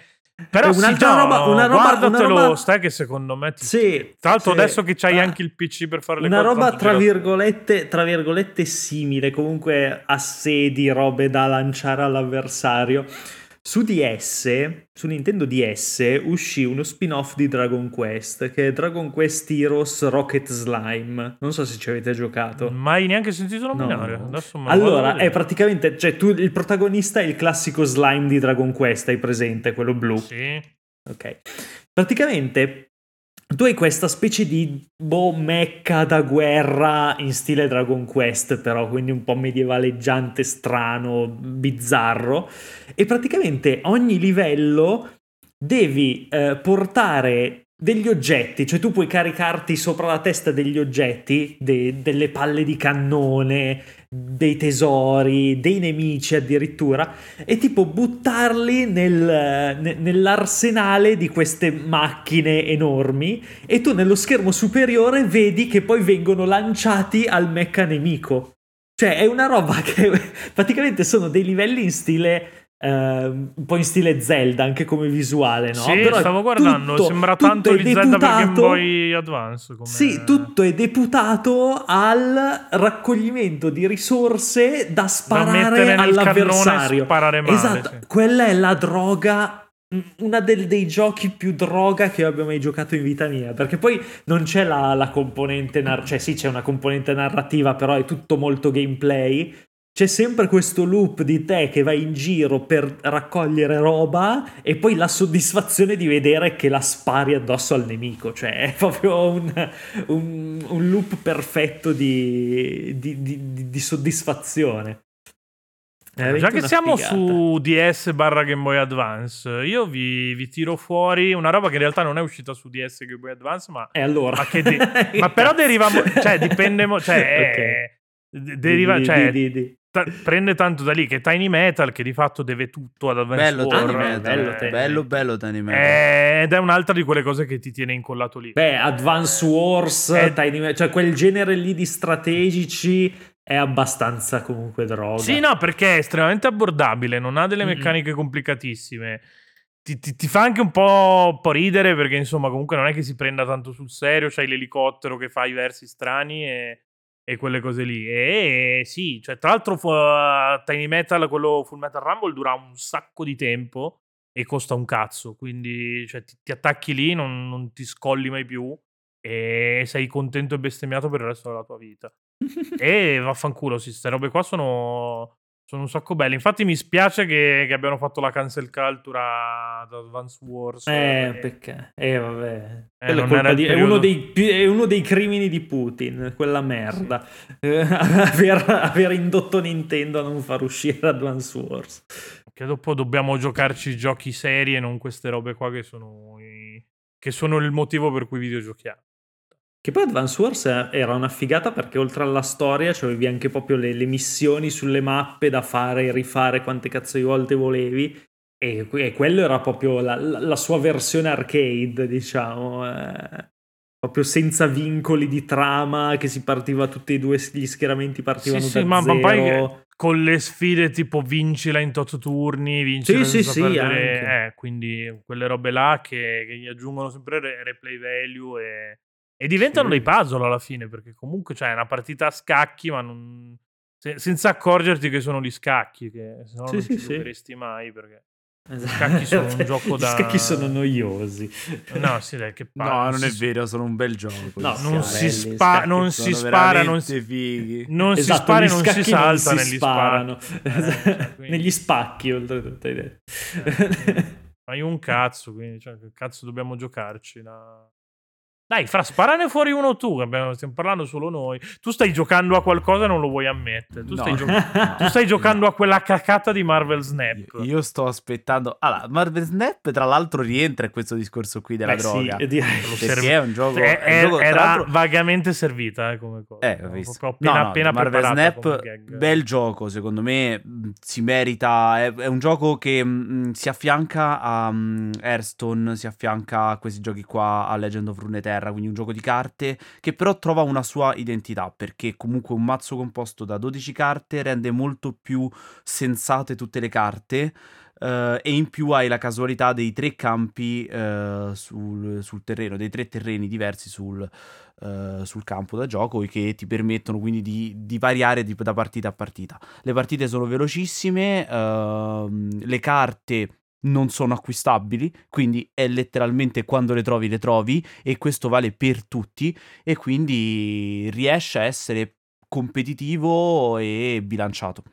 Però È sì, un'altra no, roba- una roba- guardatelo, una roba- stai che secondo me ti... Sì, Tra l'altro sì. adesso che c'hai Ah, anche il PC per fare le Una cose roba tanto tra virgolette, tra virgolette simile, comunque assedi, robe da lanciare all'avversario. Su DS, su Nintendo DS, uscì uno spin-off di Dragon Quest, che è Dragon Quest Heroes Rocket Slime. Non so se ci avete giocato. Mai neanche sentito nominare. No. Adesso Allora, è praticamente, cioè tu, il protagonista è il classico slime di Dragon Quest, hai presente, quello blu. Sì. Ok. Praticamente tu hai questa specie di boh, mecca da guerra in stile Dragon Quest, però, quindi un po' medievaleggiante, strano, bizzarro. E praticamente ogni livello devi eh, portare degli oggetti, cioè tu puoi caricarti sopra la testa degli oggetti, de- delle palle di cannone, dei tesori, dei nemici addirittura, e tipo buttarli nel- ne- nell'arsenale di queste macchine enormi e tu nello schermo superiore vedi che poi vengono lanciati al mecca nemico. Cioè è una roba che praticamente sono dei livelli in stile... eh, un po' in stile Zelda anche come visuale, no? Sì, Però stavo guardando, tutto- sembra tutto tanto è di Zelda per Game deputato- Boy Advance. Come... sì, tutto è deputato al raccoglimento di risorse da sparare nel all'avversario. sparare male, esatto, sì. quella è la droga. Una del- dei giochi più droga che abbia mai giocato in vita mia. Perché poi non c'è la, la componente, nar- cioè sì, c'è una componente narrativa, però è tutto molto gameplay. C'è sempre questo loop di te che vai in giro per raccogliere roba e poi la soddisfazione di vedere che la spari addosso al nemico. Cioè, è proprio un, un, un loop perfetto di, di, di, di soddisfazione. Già che siamo figata. su DS barra Game Boy Advance, io vi, vi, tiro fuori una roba che in realtà non è uscita su DS e Game Boy Advance, ma, e allora? ma, di- ma però deriva, cioè dipende, cioè, okay. è, deriva, di, cioè, di, ta- prende tanto da lì che Tiny Metal che di fatto deve tutto ad Advance bello, War, Tiny Metal, bello, eh, bello, bello Tiny Metal. Eh, ed è un'altra di quelle cose che ti tiene incollato lì. Beh, Advance Wars, è... Tiny Metal, cioè quel genere lì di strategici è abbastanza comunque droga. Sì, no, perché è estremamente abbordabile, non ha delle meccaniche mm-hmm. complicatissime. Ti, ti, ti, fa anche un po', un po', ridere perché insomma comunque non è che si prenda tanto sul serio, c'hai l'elicottero che fa i versi strani e e quelle cose lì. E, e sì, cioè, tra l'altro, uh, Tiny Metal, quello Full Metal Rumble, dura un sacco di tempo e costa un cazzo. Quindi cioè, ti, ti, attacchi lì, non, non, ti scolli mai più e sei contento e bestemmiato per il resto della tua vita. e vaffanculo, sì, queste robe qua sono sono un sacco belli. Infatti, mi spiace che, che abbiano fatto la cancel culture ad Advance Wars. Eh, perché? Eh, vabbè. Eh, è, di, è, uno dei, è, uno dei, crimini di Putin, quella merda. Sì. aver, aver, indotto Nintendo a non far uscire Advance Wars. Che dopo dobbiamo giocarci giochi seri e non queste robe qua che sono, i, che sono il motivo per cui videogiochiamo. Che poi Advance Wars era una figata perché oltre alla storia c'avevi anche proprio le, le, missioni sulle mappe da fare e rifare quante cazzo di volte volevi. E, e quello era proprio la, la, sua versione arcade, diciamo. Eh, proprio senza vincoli di trama, che si partiva tutti e due, gli schieramenti partivano sì, da sì, ma, ma poi con le sfide tipo vincila in tot turni, vincila sì, sì, sì, perdere, eh, quindi quelle robe là che, che gli aggiungono sempre replay value e e diventano sì. dei puzzle alla fine, perché comunque c'è cioè, una partita a scacchi, ma non... Se, senza accorgerti che sono gli scacchi, che se no sì, non sì, ci giocheresti mai, perché... Esatto. Gli scacchi sono un gioco da... Gli scacchi sono noiosi. No, sì, dai, che palle. No, non è vero, sono un bel gioco. No, non si, spa- non si spara, non si fighi. Non esatto, si spara e non si salta non si negli sparano. Eh, quindi... negli spacchi, oltretutto. Hai detto. Eh, fai un cazzo, quindi cioè, che cazzo dobbiamo giocarci? La... Dai, fra sparane fuori uno tu, abbiamo, stiamo parlando solo noi. Tu stai giocando a qualcosa e non lo vuoi ammettere. Tu, no. stai, gio- tu stai, giocando no. a quella cacata di Marvel Snap. Io, io, sto aspettando. Allora, Marvel Snap, tra l'altro, rientra in questo discorso qui della Beh, droga. Sì, direi. Perché è un gioco. È, è, un gioco era vagamente servita eh, come cosa. Eh, ho visto. Appena, no, appena Marvel Snap, bel gioco, secondo me si merita. È, è un gioco che mh, si affianca a um, Hearthstone, si affianca a questi giochi qua, a Legend of Runeterra terra, quindi un gioco di carte che però trova una sua identità perché comunque un mazzo composto da 12 carte rende molto più sensate tutte le carte. Uh, e in più hai la casualità dei tre campi uh, sul, sul, terreno, dei tre terreni diversi sul, uh, sul, campo da gioco che ti permettono quindi di, di variare di, da partita a partita. Le partite sono velocissime, ehm, le carte non sono acquistabili, quindi è letteralmente quando le trovi le trovi e questo vale per tutti e quindi riesce a essere competitivo e bilanciato.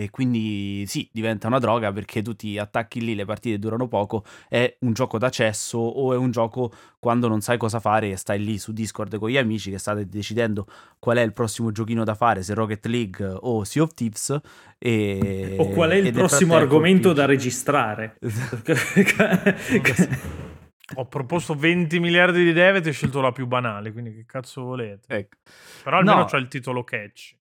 E quindi sì, diventa una droga perché tu ti attacchi lì, le partite durano poco, è un gioco d'accesso o è un gioco quando non sai cosa fare e stai lì su Discord con gli amici che state decidendo qual è il prossimo giochino da fare, se Rocket League o Sea of Thieves. E... O qual è il prossimo argomento da registrare. Ho proposto 20 miliardi di idee, avete scelto la più banale, quindi che cazzo volete? Ecco. Però almeno no. c'è il titolo catch.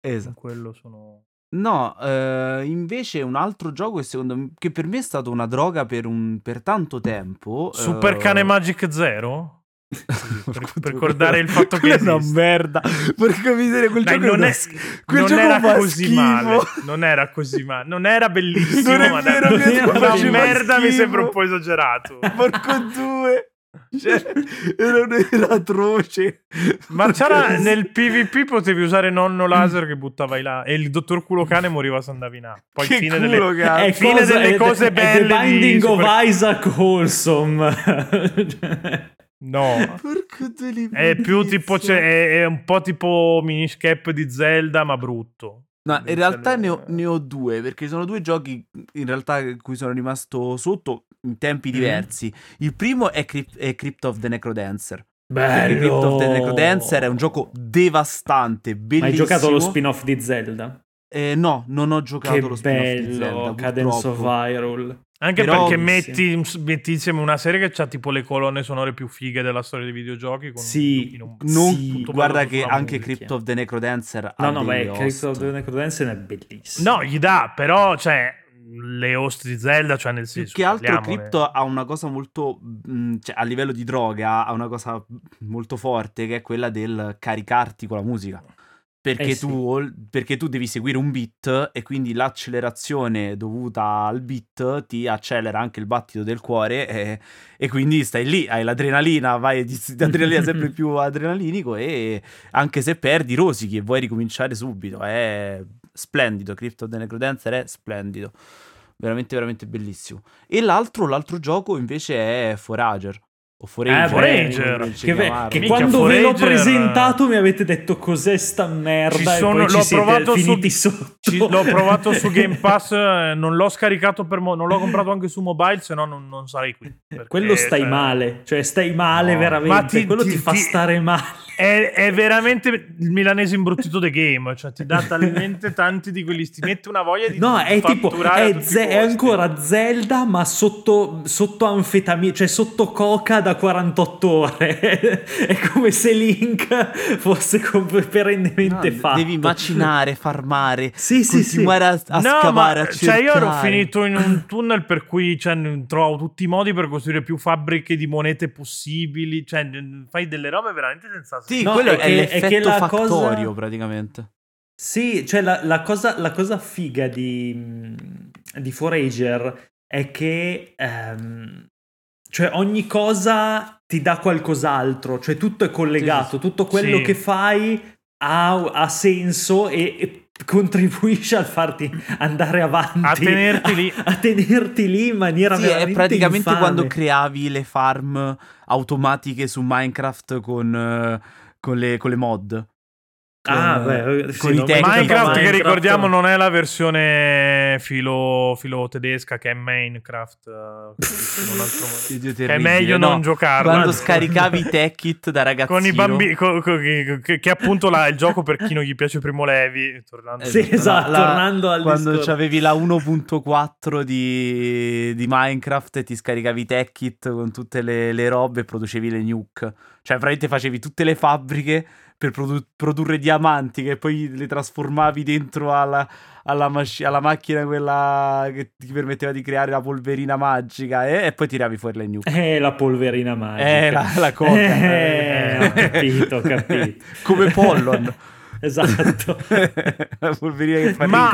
Esatto. Quello sono... No, ehm, invece un altro gioco che secondo me che per me è stato una droga per un per tanto tempo, Super Cane ehm Magic Zero? per, per ricordare il fatto che è una merda. Porca miseria, quel Dai, gioco non, è, quel non gioco era così schifo. male. Non era così male. Non era bellissimo, non è ma vero, da, che una merda schifo. mi sembra un po' esagerato. Porco due. Cioè, era, era atroce. Ma c'era nel PvP potevi usare nonno laser che buttava i là e il dottor culo cane moriva se andavi in acqua. Poi che fine culo, delle, è fine cosa, delle cose è, belle. È The Binding of Super... Isaac Wholesome. No, è più tipo, cioè, è, è, un po' tipo miniscap di Zelda, ma brutto. No, in realtà ne ho, ne ho due, perché sono due giochi in realtà cui sono rimasto sotto in tempi Mhm. diversi. Il primo è, Crypt, è Crypt of the Necrodancer. Perché Crypt Bello! of the Necrodancer è un gioco devastante, Ma bellissimo. hai giocato lo spin-off di Zelda? Eh, no, non ho giocato Che lo spin-off bello, Zelda, Cadence of. Hyrule. Anche Però- perché metti, metti insieme una serie che ha tipo le colonne sonore più fighe della storia dei videogiochi. Con Sì, un, Non- Sì, guarda che anche musica. Crypt of the Necrodancer ha No, no, beh, Crypt of the Necrodancer è bellissimo. No, gli dà, però, cioè, le host di Zelda, cioè nel Più senso... che altro. Crypto ha una cosa molto, mh, cioè a livello di droga, ha una cosa molto forte che è quella del caricarti con la musica. Perché, Eh sì. tu, perché tu devi seguire un beat e quindi l'accelerazione dovuta al beat ti accelera anche il battito del cuore e, e quindi stai lì, hai l'adrenalina, vai di, adrenalina sempre più adrenalinico e anche se perdi rosichi e vuoi ricominciare subito. È splendido, Crypt of the Necrodancer è splendido veramente veramente bellissimo e l'altro, l'altro gioco invece è Forager o Forager, Eh, Forager. Che, ve- che quando ve l'ho Forager- presentato mi avete detto cos'è sta merda Ci e sono- l'ho provato su- finiti sotto. Ci- l'ho provato su Game Pass, eh, non l'ho scaricato per... mo- non l'ho comprato anche su mobile, se no non, non sarei qui. perché, Quello stai cioè, male, cioè stai male No, veramente, ma ti- quello ti, ti- fa ti- stare male. È, è veramente il milanese imbruttito the game, cioè ti dà talmente tanti di quelli, ti mette una voglia di No, è tipo, è, Ze- è ancora Zelda ma sotto, sotto anfetamina, cioè sotto coca da 48 ore. è come se Link fosse com- perennemente No, fatto. devi macinare, farmare, Sì, sì, sì. continuare a, a no, scavare, ma a cioè io ero finito in un tunnel per cui cioè, trovo tutti i modi per costruire più fabbriche di monete possibili, cioè fai delle robe veramente senza Sì, No, quello è è, che- è l'effetto che la factorio cosa- praticamente. Sì, cioè la, la cosa, la cosa figa di, di Forager è che ehm, cioè ogni cosa ti dà qualcos'altro, cioè tutto è collegato, tutto quello Sì. che fai ha, ha senso e, e contribuisce a farti andare avanti, A tenerti lì. a, a tenerti lì in maniera Sì, veramente è praticamente infame. quando creavi le farm automatiche su Minecraft con, eh, con, le, con le mod. Ah, Con- beh, sì, con i non mi tecnici. ricordo Minecraft, che Minecraft. ricordiamo non è la versione filo, filo tedesca che è Minecraft, eh. Dio che è meglio no. non giocarlo. Quando Eh. scaricavi i tech kit da ragazzino. con i bambini co- co- che, che- che appunto là, il gioco per chi non gli piace Primo Levi tornando Sì, esatto, tornando al quando discorso. avevi la 1.4 di, di Minecraft e ti scaricavi i tech kit con tutte le, le robe e producevi le nuke. Cioè, praticamente facevi tutte le fabbriche per produ- produrre diamanti che poi le trasformavi dentro alla, alla, masci- alla macchina quella che ti permetteva di creare la polverina magica e, e poi tiravi fuori le nuke. Eh, la polverina magica. Eh, la, la coca. Eh, ho capito, ho capito. Come Pollon. Esatto. la polverina che fa Ma-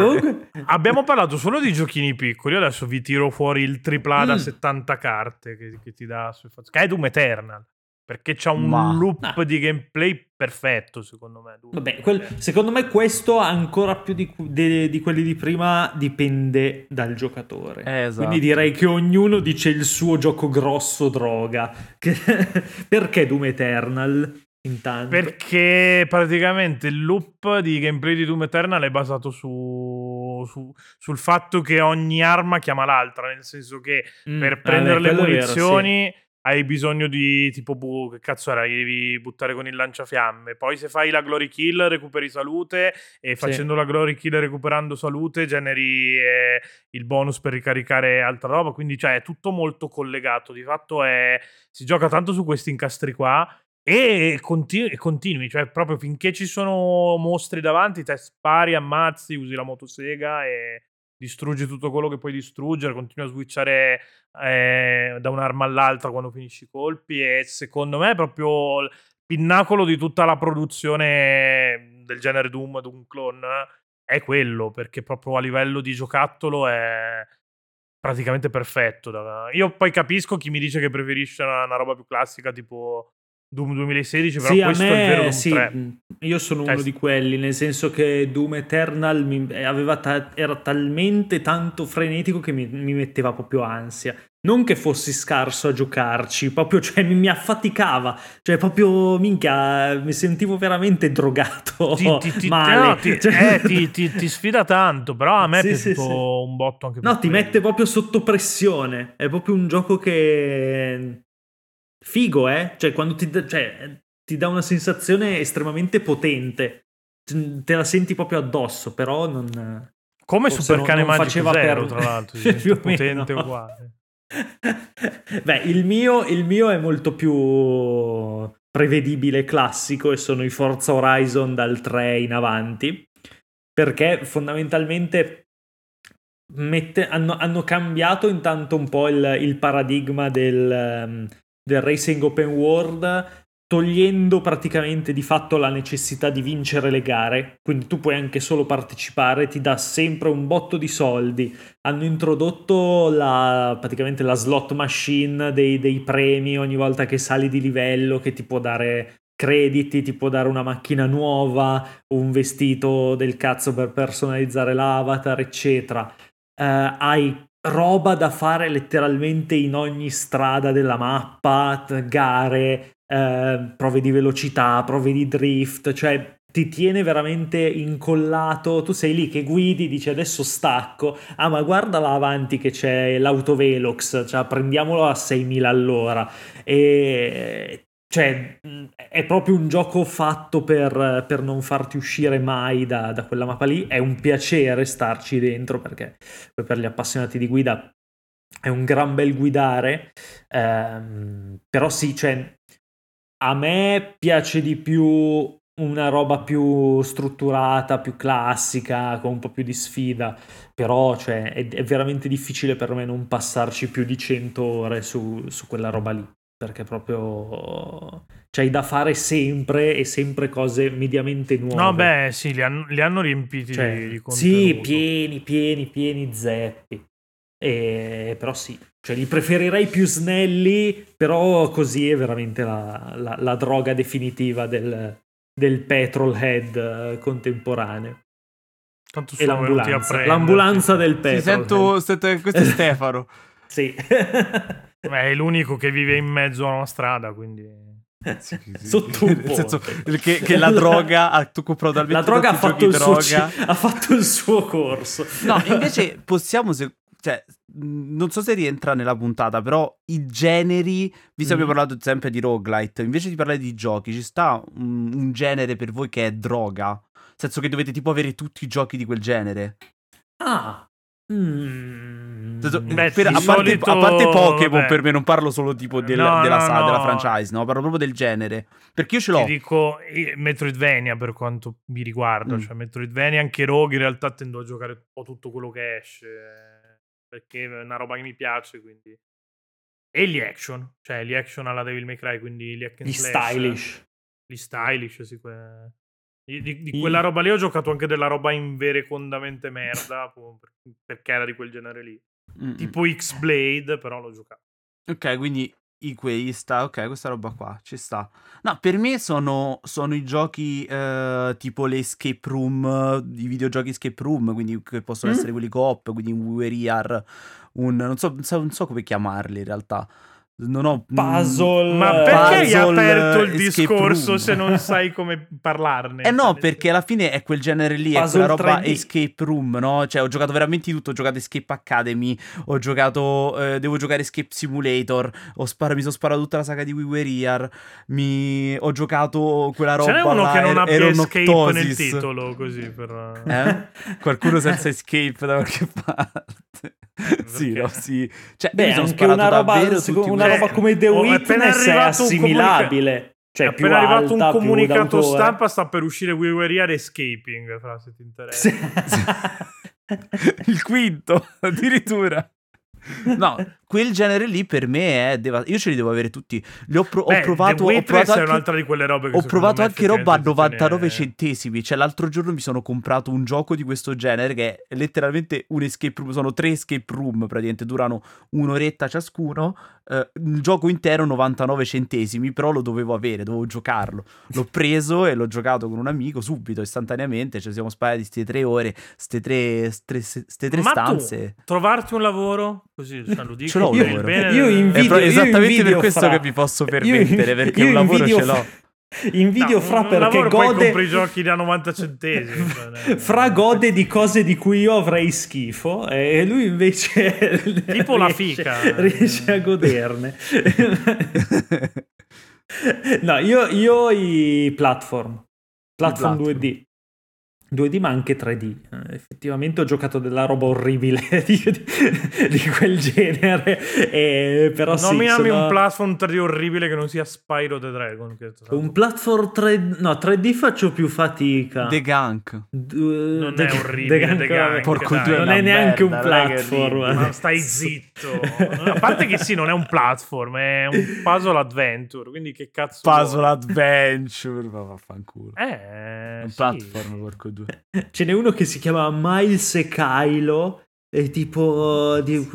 Abbiamo parlato solo di giochini piccoli. Adesso vi tiro fuori il tripla da Mm. 70 carte che, che ti dà che è Doom Eternal. Perché c'ha un Ma- loop Ah. di gameplay perfetto, secondo me. Vabbè, quel- secondo me questo ancora più di, de- di quelli di prima dipende dal giocatore. Eh, esatto. Quindi direi che ognuno dice il suo gioco grosso droga. Che- Perché Doom Eternal? Intanto. Perché praticamente il loop di gameplay di Doom Eternal è basato su, su- sul fatto che ogni arma chiama l'altra, nel senso che Mm, per ah, prendere beh, le è vero, munizioni hai bisogno di tipo bu- che cazzo era, devi buttare con il lanciafiamme. Poi se fai la glory kill recuperi salute e facendo la glory kill recuperando salute generi eh, il bonus per ricaricare altra roba, quindi cioè è tutto molto collegato. Di fatto è si gioca tanto su questi incastri qua e continui, continui, cioè proprio finché ci sono mostri davanti, te spari, ammazzi, usi la motosega e distruggi tutto quello che puoi distruggere, continui a switchare eh, da un'arma all'altra quando finisci i colpi e secondo me è proprio il pinnacolo di tutta la produzione del genere Doom, Doom Clone è quello, perché proprio a livello di giocattolo è praticamente perfetto. Io poi capisco chi mi dice che preferisce una, una roba più classica tipo Doom 2016, però Sì, questo è il vero me sì, 3. mh, io sono Cioè, uno di quelli, nel senso che Doom Eternal mi- aveva ta- era talmente tanto frenetico che mi, mi metteva proprio ansia. non che fossi scarso a giocarci, proprio cioè, mi, mi affaticava, cioè proprio minchia, mi sentivo veramente drogato. Ti, ti, ti, male. no, ti, Cioè- eh, ti- sfida tanto, però a me Sì, è piaciuto sì. un botto anche No, ti quello. mette proprio sotto pressione. È proprio un gioco che. Figo, eh? Cioè, quando ti, cioè, ti dà una sensazione estremamente potente. Te la senti proprio addosso, però non. Come forse Super non- Cane non Magico faceva Zero, per- tra l'altro, Più potente meno. uguale. Beh, il mio, il mio è molto più prevedibile classico e sono i Forza Horizon dal 3 in avanti perché fondamentalmente mette- hanno, hanno cambiato intanto un po' il, il paradigma del, ehm, del racing open world togliendo praticamente di fatto la necessità di vincere le gare quindi tu puoi anche solo partecipare ti dà sempre un botto di soldi hanno introdotto la, praticamente la slot machine dei, dei premi ogni volta che sali di livello che ti può dare crediti, ti può dare una macchina nuova, un vestito del cazzo per personalizzare l'avatar, eccetera. Eh, hai roba da fare letteralmente in ogni strada della mappa, gare, eh, prove di velocità, prove di drift, cioè ti tiene veramente incollato, tu sei lì che guidi, dici adesso stacco, ah ma guarda là avanti che c'è l'autovelox, cioè prendiamolo a 6000 all'ora. E cioè mh, è proprio un gioco fatto per, per non farti uscire mai da, da quella mappa lì, è un piacere starci dentro perché poi per gli appassionati di guida è un gran bel guidare, ehm, però sì, cioè a me piace di più una roba più strutturata, più classica, con un po' più di sfida, però cioè, è, è veramente difficile per me non passarci più di 100 ore su, su quella roba lì, perché proprio c'hai da fare sempre e sempre cose mediamente nuove. No, beh, sì, li hanno, li hanno riempiti Cioè, di, di sì, pieni, pieni, pieni zeppi. E, però sì, cioè li preferirei più snelli, però così è veramente la, la- la droga definitiva del, del petrolhead contemporaneo. Tanto sono venuti a l'ambulanza, l'ambulanza del Sì, petrolhead. sento, sento- questo è Stefano. Sì. Beh, è l'unico che vive in mezzo a una strada, quindi... Sotto un Nel senso che, che la droga ha tu La droga ha fatto, suo, droga. ci- ha fatto il suo corso. No, invece possiamo se- cioè, mh, non so se rientra nella puntata, però i generi, visto che abbiamo Mm. parlato sempre di roguelite, invece di parlare di giochi, ci sta un, un genere per voi che è droga? Nel senso che dovete tipo avere tutti i giochi di quel genere. Ah. Mm. Beh, per- a, parte, solito, a parte Pokémon, per me non parlo solo tipo del- No, della, no, sa- della no. franchise, no? Parlo proprio del genere. Perché io ce Ti l'ho. dico eh, Metroidvania per quanto mi riguarda, Mm. cioè Metroidvania anche Rogue in realtà tendo a giocare un po' tutto quello che esce perché è una roba che mi piace quindi e gli action, cioè gli action alla Devil May Cry, quindi gli hack and Gli slash, stylish. gli stylish, sì, que- di, di- quella roba lì ho giocato anche della roba inverecondamente merda perché era di quel genere lì, Mm, mm. tipo X-Blade, però l'ho giocato. Ok, quindi i quei sta, ok, questa roba qua ci sta. No, per me sono, sono i giochi eh, tipo le escape room, i videogiochi escape room, quindi che possono Mm. essere quelli coop, quindi un WRR, un non so, non so come chiamarli in realtà. Non ho Puzzle. Ma perché hai puzzle, aperto il discorso room. se non sai come parlarne? Eh no, perché alla fine è quel genere lì, è Puzzle quella roba 3D. escape room, no? Cioè, ho giocato veramente tutto, ho giocato Escape Academy, ho giocato, eh, devo giocare Escape Simulator, ho spara- mi sono sparato tutta la saga di WeWere mi... ho giocato quella roba Ce n'è uno là, che non Er- abbia escape nel titolo, così per... Eh? Qualcuno senza escape da qualche parte. sì, no, sì. Cioè, io Beh, anche una roba, una roba come The Oh, è appena Witness è arrivato un assimilabile. Cioè, è più appena arrivato alta, un più comunicato stampa, sta per uscire We Were Here Escaping, fra se ti interessa. il quinto, addirittura. No, quel genere lì per me è devastante. Io ce li devo avere tutti. Li ho, pro- ho Beh, provato. The Ho provato è anche, un'altra di quelle robe che ho provato anche roba a effettivamente 99 si tiene- centesimi. Cioè, l'altro giorno mi sono comprato un gioco di questo genere che è letteralmente un escape room. Sono tre escape room, praticamente durano un'oretta ciascuno. Eh, il gioco intero 99 centesimi, però lo dovevo avere, dovevo giocarlo. L'ho preso e l'ho giocato con un amico subito, istantaneamente. Ci siamo sparati queste tre ore, ste tre, ste, ste tre Ma stanze. tu, trovarti un lavoro, così cioè, lo dico ce l'ho un Io- lavoro. io È È invidio, pro- io esattamente per invidio questo Fra. che mi posso Io permettere, invi- perché io un lavoro invidio ce l'ho. Invidio No, Fra perché poi gode compri i giochi da 90 centesimi. cioè, Fra gode di cose di cui io avrei schifo e lui invece Tipo la riesce- fica. riesce a goderne no io, io i platform platform platform. 2D 2D ma anche 3D Eh, effettivamente ho giocato della roba orribile di, di- di quel genere e, però sì Nominami sono- un platform 3D orribile che non sia Spyro the Dragon. Che un platform 3D no 3D faccio più fatica The Gunk. Du- Non The- è orribile, The Gunk, The Gunk. Porco dai. due, non è neanche un merda, che platform. Ma stai zitto. A parte che sì, non è un platform, è un puzzle adventure. Quindi che cazzo. Puzzle vuoi? Adventure. Ma vaffanculo. Eh, È un sì. platform, porco due. Ce n'è uno che si chiama Miles e Kylo. È tipo di,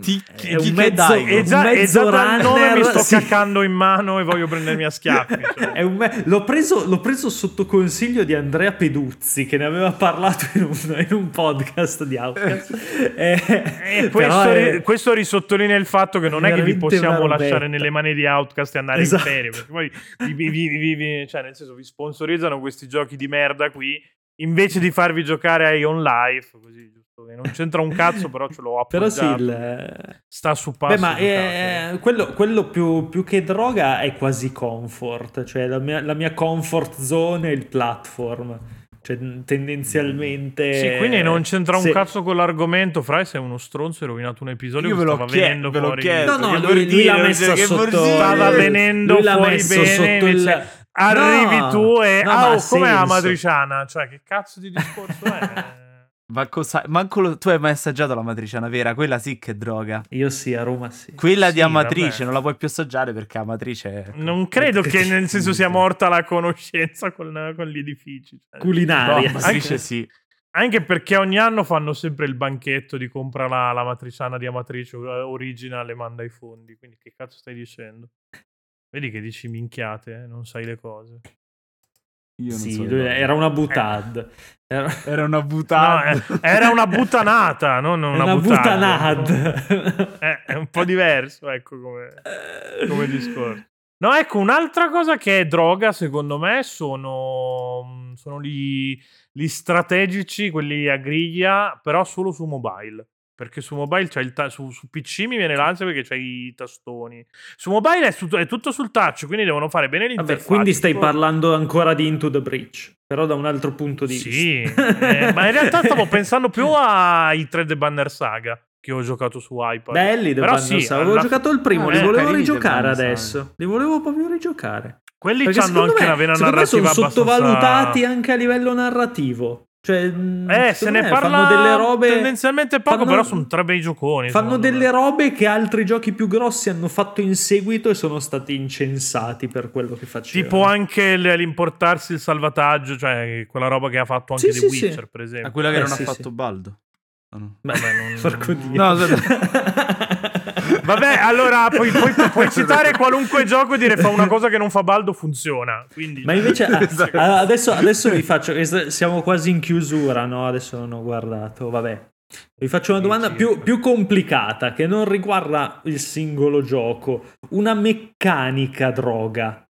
Ti- è un chi che mezzo, dai? Un già, mezzo già dal nome mi runner, sto sì. caccando in mano e voglio prendermi a schiaffi. cioè. È un me- l'ho, preso, l'ho preso sotto consiglio di Andrea Peduzzi che ne aveva parlato in un, in un podcast di Outcast. Eh, E però questo, è- questo risottolinea il fatto che non è che vi possiamo lasciare nelle mani di Outcast e andare Esatto. in ferie. Perché poi vi- vi- vi- cioè, nel senso, vi sponsorizzano questi giochi di merda qui invece di farvi giocare a Ion Life. Così, giusto? che Non c'entra un cazzo, però ce l'ho Però sì, appoggiato. il- Sta su passo. Beh, ma di eh, quello, quello più, più che droga è quasi comfort, cioè la mia, la mia comfort zone è il platform, cioè tendenzialmente... Sì, quindi non c'entra un se- cazzo con l'argomento. Fra sei uno stronzo, hai rovinato un episodio Io che ve l'ho stava chie- venendo ve l'ho fuori. chiesto. No, no, lui, lui l'ha messa che sotto... Stava venendo lui l'ha fuori messo bene, sotto il... Arrivi No, tu e... no, ah, oh, ha com'è la matriciana? Cioè, che cazzo di discorso è? Ma cosa... Manco lo- tu hai mai assaggiato la matriciana vera? Quella sì che è droga. Io sì, a Roma sì. Quella Sì, di Amatrice vabbè. non la puoi più assaggiare perché Amatrice è... Non credo che nel senso sia morta la conoscenza con, con gli edifici. cioè. No, Culinaria. Amatrice Anche- sì. Anche perché ogni anno fanno sempre il banchetto di compra la, la matriciana di Amatrice eh, original e manda i fondi. Quindi che cazzo stai dicendo? Vedi che dici minchiate, eh? non sai le cose. Io non Sì, so era una butad. Era Era una No, buttata. eh, era una buttanata, non una, una butanad. Eh, è un po' diverso, ecco come, come discorso. No, ecco, un'altra cosa che è droga, secondo me, sono, sono gli, gli strategici, quelli a griglia, però solo su mobile. Perché su mobile c'è il ta- su, su PC mi viene l'ansia perché c'è i tastoni. Su mobile è, su- è tutto sul touch, quindi devono fare bene l'interfaccia. Vabbè, quindi stai parlando ancora di Into the Breach, però da un altro punto di Sì, vista. eh, ma in realtà stavo pensando più ai 3D Banner Saga che ho giocato su iPad. Belli, Però sì, Saga. avevo alla- giocato il primo, Ah, li volevo rigiocare adesso. Li volevo proprio rigiocare. Quelli hanno anche me, una vena secondo me sono narrativa sottovalutati abbastanza... anche a livello narrativo. Cioè, Eh, se secondo ne me parla fanno delle robe tendenzialmente poco, fanno- però sono tre bei gioconi. Fanno delle robe che altri giochi più grossi hanno fatto in seguito e sono stati incensati per quello che facevano. Tipo anche l'importarsi il salvataggio, cioè quella roba che ha fatto anche Sì, The sì, sì. Witcher, per esempio. A quella che Eh, non sì, ha fatto sì. Baldo. Ah, no. Beh, Vabbè, non-. No, Vabbè, allora puoi, puoi- puoi citare qualunque gioco e dire fa una cosa che non fa Baldo, funziona. Quindi, Ma invece ah, Esatto. ah, adesso, adesso vi faccio, siamo quasi in chiusura, no? Adesso non ho guardato, vabbè. Vi faccio una domanda più, più complicata che non riguarda il singolo gioco, una meccanica droga.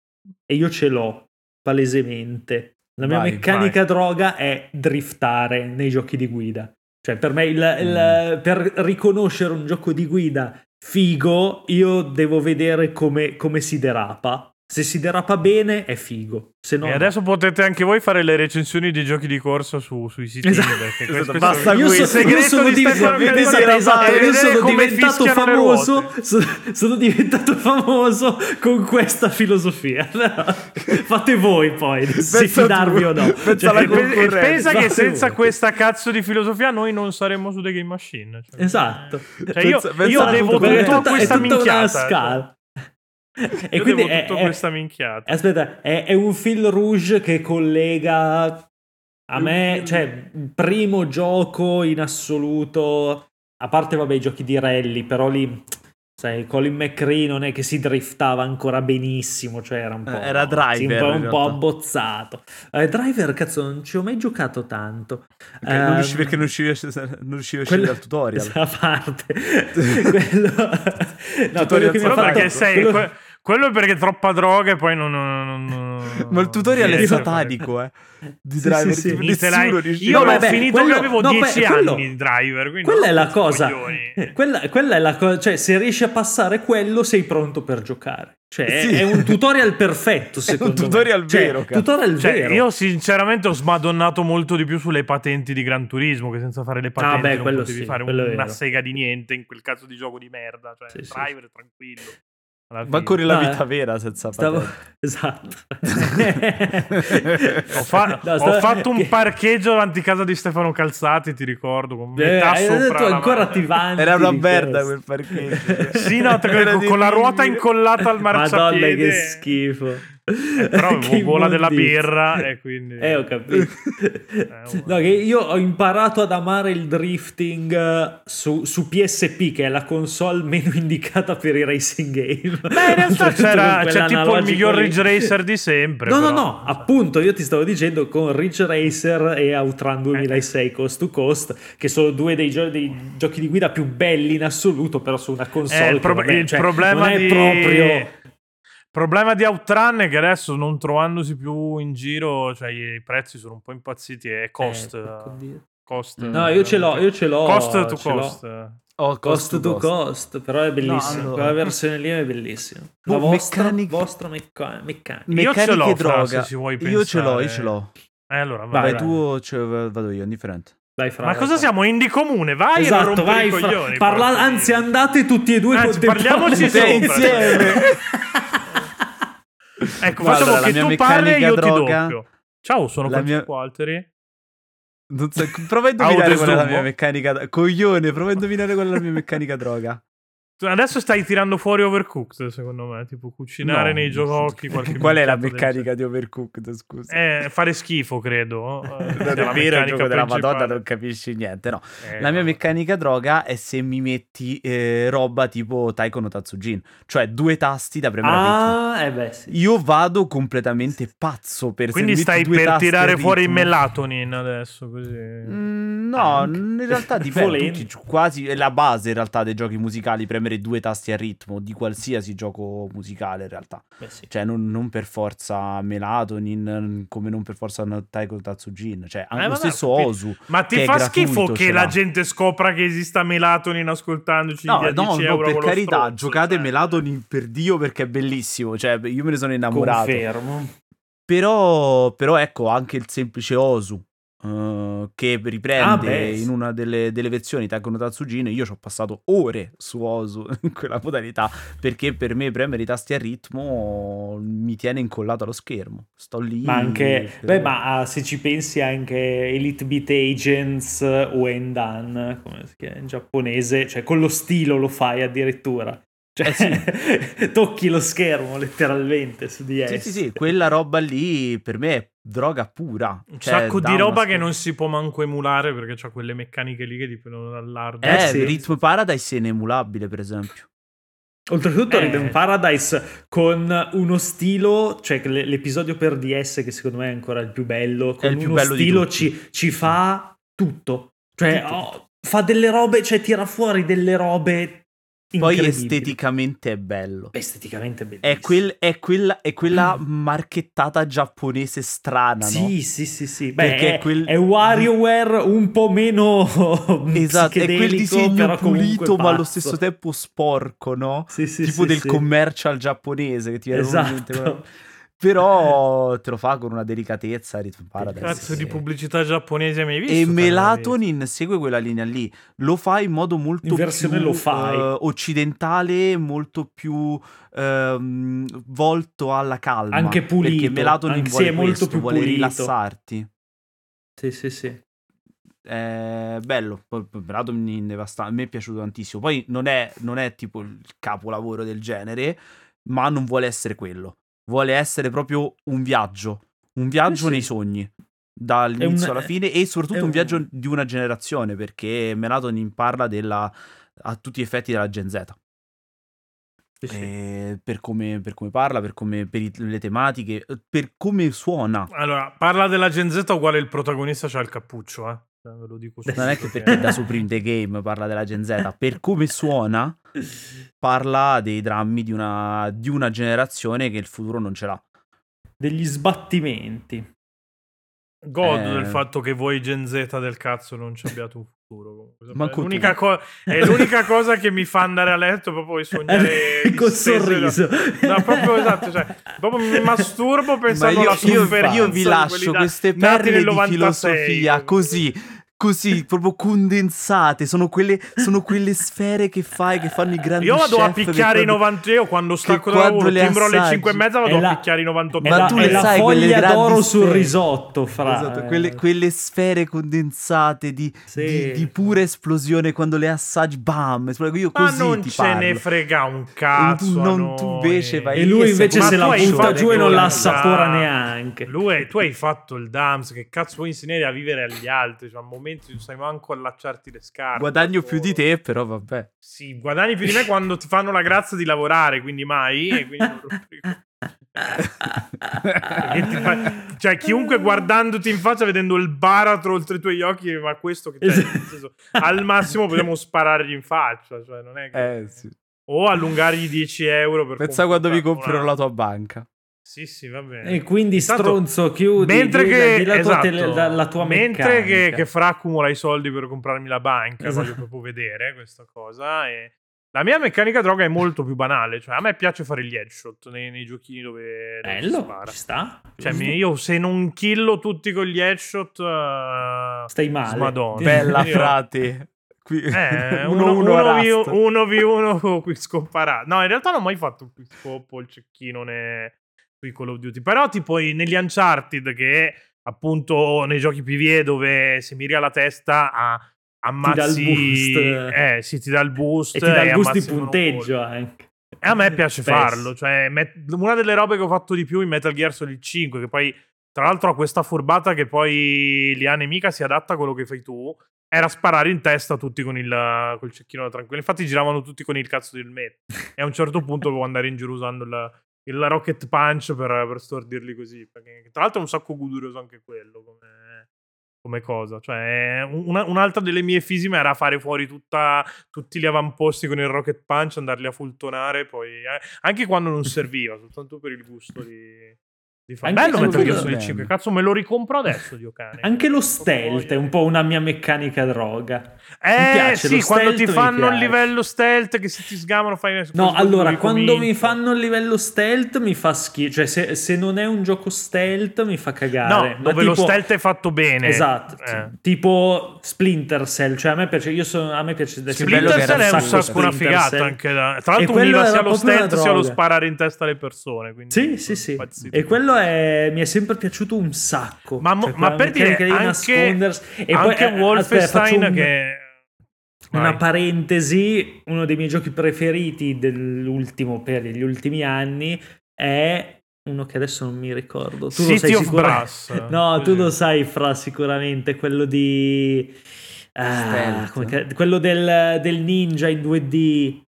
E io ce l'ho, palesemente. La mia Vai, meccanica droga è driftare nei giochi di guida. Cioè, per me, il- il- per riconoscere un gioco di guida figo, io devo vedere come, come si derapa. Se si derapa bene, è figo. Se no, E no. adesso potete anche voi fare le recensioni di giochi di corsa su- sui siti. Esatto. Esatto, basta io, so- io sono, di Stefano esatto, Candela esatto, è io sono diventato famoso ruote. so- sono diventato famoso con questa filosofia fate voi poi se Pensa fidarvi tu. o no Pensa Cioè, E pe- pensa che senza voi. questa cazzo di filosofia noi non saremmo su The Game Machine. Cioè, esatto Cioè, io, Pensa- pensa io devo tutto a questa è tutta minchiata. una scala e Io quindi è, tutto è- questa minchiata. aspetta è, è un fil rouge che collega a me cioè primo gioco in assoluto a parte vabbè i giochi di rally però lì Sai, Colin McRae non è che si driftava ancora benissimo, cioè era un po', Eh, era driver, sì, un po', abbozzato. Eh, driver, cazzo, non ci ho mai giocato tanto. Perché non, riuscivi, Ehm, perché non riuscivi a, non riuscivi a quello- uscire dal tutorial. A parte. quello... No, quello che mi ha fatto... perché sei. quello- que- quello è perché troppa droga e poi non. non- non- Ma il tutorial è satanico, eh. Di Sì, driver, sì, sì. nessuno riusciva- Io vabbè, finito quello- che avevo no, 10 beh, quello- anni di driver. quindi Quella è la cosa. coglioni. Quella, quella è la cosa. Cioè, se riesci a passare quello, sei pronto per giocare. Cioè, è- Sì. è un tutorial perfetto. Secondo me. tutorial Cioè, vero, cazzo. Tutorial Cioè, vero. io sinceramente ho smadonnato molto di più sulle patenti di Gran Turismo, che senza fare le patenti Ah, beh, non potevi sì, fare una sega di niente in quel cazzo di gioco di merda. Cioè, Sì, driver è tranquillo. Ma ancora nella No, vita eh. vera senza Stavo... patente. Esatto. Ho, fa- No, ho stavo- fatto un che- parcheggio davanti a casa di Stefano Calzati, ti ricordo, con Eh, metà hai sopra detto la ancora ti vanti Era una merda quel parcheggio. Sì, no, Era con la ruota incollata al marciapiede. Madonna, che schifo. Eh, però avevo gola della birra e quindi... Eh, ho capito. oh. no, che io ho imparato ad amare il drifting eh, su, su PSP, che è la console meno indicata per i racing game. Beh, in realtà c'era, c'è tipo il miglior. Ridge Racer di sempre. No, no, però. no, appunto, io ti stavo dicendo con Ridge Racer e Outrun 2006 Coast to Coast, che sono due dei, gio- dei giochi di guida più belli in assoluto, però su una console. Eh, il, pro- vabbè, il cioè, problema non è di... proprio... problema di Outrun è che adesso non trovandosi più in giro, cioè i prezzi sono un po' impazziti e cost. Eh, cost No, io ce l'ho, io ce l'ho. Cost to cost. Oh, Cost to cost, però è bellissimo. No, allora- Quella versione lì è bellissima. No, La vostra, meccaniche- vostra mecca- meccanica. Io ce l'ho, Fra, droga. se ci vuoi Io ce l'ho, io pensare. ce l'ho. Eh, allora, vai, Vai, vai. tu cioè, vado io, indifferente. Vai, Fra, Ma vai, cosa Fra. siamo? Indie comune? Vai Esatto, vai. i Fra. coglioni. Parla- anzi, andate tutti e due Anzi, contemporaneamente. parliamoci sopra. insieme. Ecco, Guarda, facciamo che mia tu parli e io droga- ti doppio. Ciao, sono La Francesco mia- Alteri. So, prova a indovinare qual è la mia meccanica. Coglione, prova a indovinare qual è la mia meccanica droga. Adesso stai tirando fuori Overcooked, secondo me. Tipo cucinare No. nei giochi. qualche Qual è la meccanica di Overcooked? Scusa. Eh, fare schifo, credo. Eh, Non è la vero, il meccanica gioco della. Madonna non capisci niente, no. Eh, La mia meccanica droga è se mi metti eh, roba tipo Taiko no Tatsujin, cioè due tasti da premere. Ah, eh beh, sì. Io vado completamente pazzo per Quindi stai per tirare fuori melatonin adesso, così. Mm, no, Anche. in realtà dipende. Tutti quasi è la base in realtà dei giochi musicali, premere due tasti a ritmo di qualsiasi gioco musicale in realtà. Beh, sì. Cioè, non, non per forza Melatonin, come non per forza Taiko Tatsujin. Cioè, anche Eh, lo vabbè, stesso capito. Osu. Ma ti fa schifo che la gente scopra che esista melatonin ascoltandoci No, no, 10 no, per carità, stronzo, giocate cioè. Melatonin per Dio perché è bellissimo. Cioè, io me ne sono innamorato. Confermo. Però, però ecco anche il semplice Osu. Eh, che riprende Ah, beh, sì. in una delle, delle versioni Taiko no Tatsujin io ci ho passato ore su Osu in quella modalità perché per me premere i tasti a ritmo mi tiene incollato allo schermo sto lì Ma anche, per- beh, ma ah, se ci pensi anche Elite Beat Agents o Endan, come si chiama in giapponese, cioè con lo stilo lo fai addirittura. Cioè, Eh tocchi lo schermo letteralmente su di sì, sì, sì, quella roba lì per me è droga pura. Un Cioè, sacco di roba che non si può manco emulare perché c'ha quelle meccaniche lì che dipendono dall'hardware. Eh, Eh, sì. Rhythm Paradise è inemulabile, per esempio. Oltretutto Eh. Rhythm Paradise con uno stilo, cioè l'episodio per DS che secondo me è ancora il più bello, con il più uno bello stilo ci, ci fa tutto. Cioè Tutto. oh, fa delle robe, cioè tira fuori delle robe Poi esteticamente è bello. Esteticamente bellissimo. È, quel- è quella, è quella marchettata giapponese strana, no? Sì, sì, sì, sì. Beh, Perché è, quel- è WarioWare un po' meno Esatto, è quel disegno pulito ma allo stesso tempo sporco, no? Sì, sì, tipo sì, del sì. commercial giapponese che ti viene in mente, Esatto. Però te lo fa con una delicatezza Rhythm Paradise. Cazzo di E- pubblicità giapponese mai visto? E Melatonin segue quella linea lì, lo fa in modo molto In versione più lo fai. eh, occidentale, molto più ehm, volto alla calma. Anche pulito, Perché Melatonin anche- sì, vuole è molto più vuole pulito. rilassarti. Sì, sì, sì. È bello, Melatonin devastante, a me è piaciuto tantissimo. Poi non è, non è tipo il capolavoro del genere, ma non vuole essere quello. Vuole essere proprio un viaggio, un viaggio Eh sì. nei sogni, dall'inizio un- alla fine e soprattutto un... un- viaggio di una generazione, perché Melatonin parla della, a tutti gli effetti della Gen Z. Sì, sì. eh, per, come, per come parla, per, come, per i- le tematiche, eh, per come suona. Allora, parla della Gen Z uguale il protagonista c'ha il cappuccio, eh. Cioè, ve lo dico Non è che perché da Supreme the Game parla della Gen Z, per come suona parla dei drammi di una, di una generazione che il futuro non ce l'ha. Degli sbattimenti. Godo Eh. del fatto che voi Gen Z del cazzo non ci abbiate un futuro. comunque. Manco è, l'unica co- è l'unica cosa che mi fa andare a letto proprio di sognare Col sorriso. No, proprio esatto, cioè, proprio mi masturbo pensando alla io, io- sofferenza io vi lascio queste perle di 96. filosofia così, così, proprio condensate. Sono quelle, sono quelle sfere che fai, che fanno i grandi Io vado a picchiare i quando- 90 io quando stacco da quando lavoro, le timbro alle assaggi. 5 e mezza vado È a la- picchiare i 98 È Ma la, tu è le la sai quelle d'oro sul risotto, fra. Esatto, quelle, quelle sfere condensate di, Sì. di- di pura esplosione quando le assaggi, bam, io Ma non ti ce parlo. ne frega un cazzo. tu, non, tu invece vai E lui invece se la fatto giù e non la assapora neanche. Lui tu hai fatto il DAMS, che cazzo vuoi insegnare a vivere agli altri? Cioè, a momenti non sai manco allacciarti le scarpe. Guadagno al più di te, però vabbè. Sì, guadagni più di me quando ti fanno la grazia di lavorare, quindi mai. E quindi non fa- cioè, chiunque guardandoti in faccia, vedendo il baratro oltre i tuoi occhi, ma questo che c'è, senso, al massimo possiamo sparargli in faccia. Cioè, non è che- Eh, sì. O allungargli 10 euro per Pensa quando confrontare comprerò una- la tua banca. Sì, sì, va bene. E quindi Intanto, stronzo, chiudi. mentre di- che, di la, tua esatto, tele- la- la tua mentre che, che Fra accumula i soldi per comprarmi la banca, Esatto. voglio proprio vedere questa cosa. E la mia meccanica droga è molto più banale. Cioè, a me piace fare gli headshot nei, nei giochini dove, Bello, spara. ci sta. Cioè, io se non killo tutti con gli headshot, eh, Stai male. Smadonna. Bella Io- frate. Qui Eh, uno, uno, uno a uno, Rust. 1v1 con quickscope parato. No, in realtà non ho mai fatto un quickscope o il cecchino ne- sui Call of Duty. Però, tipo negli Uncharted, che appunto nei giochi PvE dove se miri alla testa a, ammazzi. boost. Eh, sì, ti dà il boost. E ti dà il boost di punteggio anche. E a me piace Spesso. farlo. Cioè, met- una delle robe che ho fatto di più in Metal Gear Solid 5, che poi, tra l'altro, ha questa furbata che poi Lia nemica si adatta a quello che fai tu. Era sparare in testa tutti con il col cecchino da tranquillo. Infatti, giravano tutti con il cazzo di elmetto. E a un certo punto dovevo andare in giro usando il, il rocket punch per, per stordirli così. Perché, tra l'altro, è un sacco godurioso anche quello come, come cosa. Cioè, una- un'altra delle mie fisime era fare fuori tutta, tutti gli avamposti con il rocket punch, andarli a fultonare. Poi, eh, anche quando non serviva, soltanto per il gusto di. Di fare. Anche Bello se Metal Gear quello- Solid 5. Cazzo, me lo ricompro adesso, Dio cane. Anche lo stealth è un po' una mia meccanica droga. Eh piace, sì, lo quando ti mi fanno il livello stealth che se ti sgamano fai No, allora, quando mi fanno il livello stealth mi fa schifo. Cioè, se, se non è un gioco stealth mi fa cagare. No, Ma dove lo tipo- stealth è fatto bene. Esatto, Eh. tipo Splinter Cell, cioè a me piace, io sono, a me piace Splinter Cell è un sacco sacco una figata Cell. anche da... Tra l'altro univa sia lo stealth sia lo sparare in testa alle persone. Quindi Sì, sì, sì. E quello è, mi è sempre piaciuto un sacco. Ma, Cioè, ma per dire, di anche. E anche poi, eh, Wolfenstein aspetta, che... Una Vai. parentesi, uno dei miei giochi preferiti dell'ultimo per gli ultimi anni è uno che adesso non mi ricordo. Tu lo City sai of sicuramente. Brass. No, tu Così. lo sai, Fra, sicuramente quello di. ah, che- quello del, del ninja in 2D.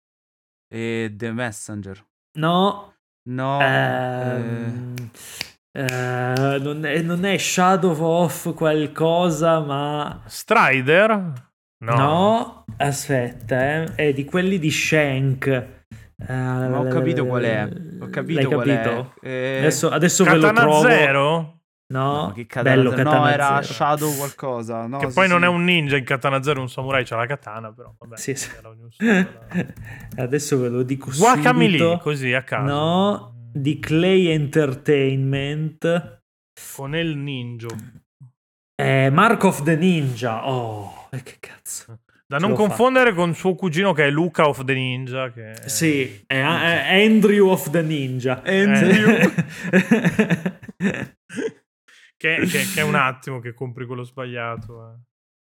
E The Messenger. No, No. eh, eh, non, è, non è Shadow of qualcosa, ma. Strider? No. No, aspetta, eh, è di quelli di Shank. Ma ho capito qual è. Ho capito L'hai qual capito? è. Eh, Adesso, adesso ve lo trovo. Zero? No, ma che Katana bello Zero? Katana No, era Zero. Shadow qualcosa. No, che sì, poi non sì. è un ninja in Katana Zero, un samurai, c'ha la katana, però vabbè. Sì, sì. era Adesso ve lo dico Guacamole, subito. così a caso. No, di Clay Entertainment. Con il ninja. Eh, Mark of the Ninja. Oh, eh, che cazzo. Da Ce non confondere con suo cugino che è Luca of the Ninja. Che è- Sì, è, è Andrew of the Ninja. Andrew. Che, che- che è un attimo che compri quello sbagliato. eh.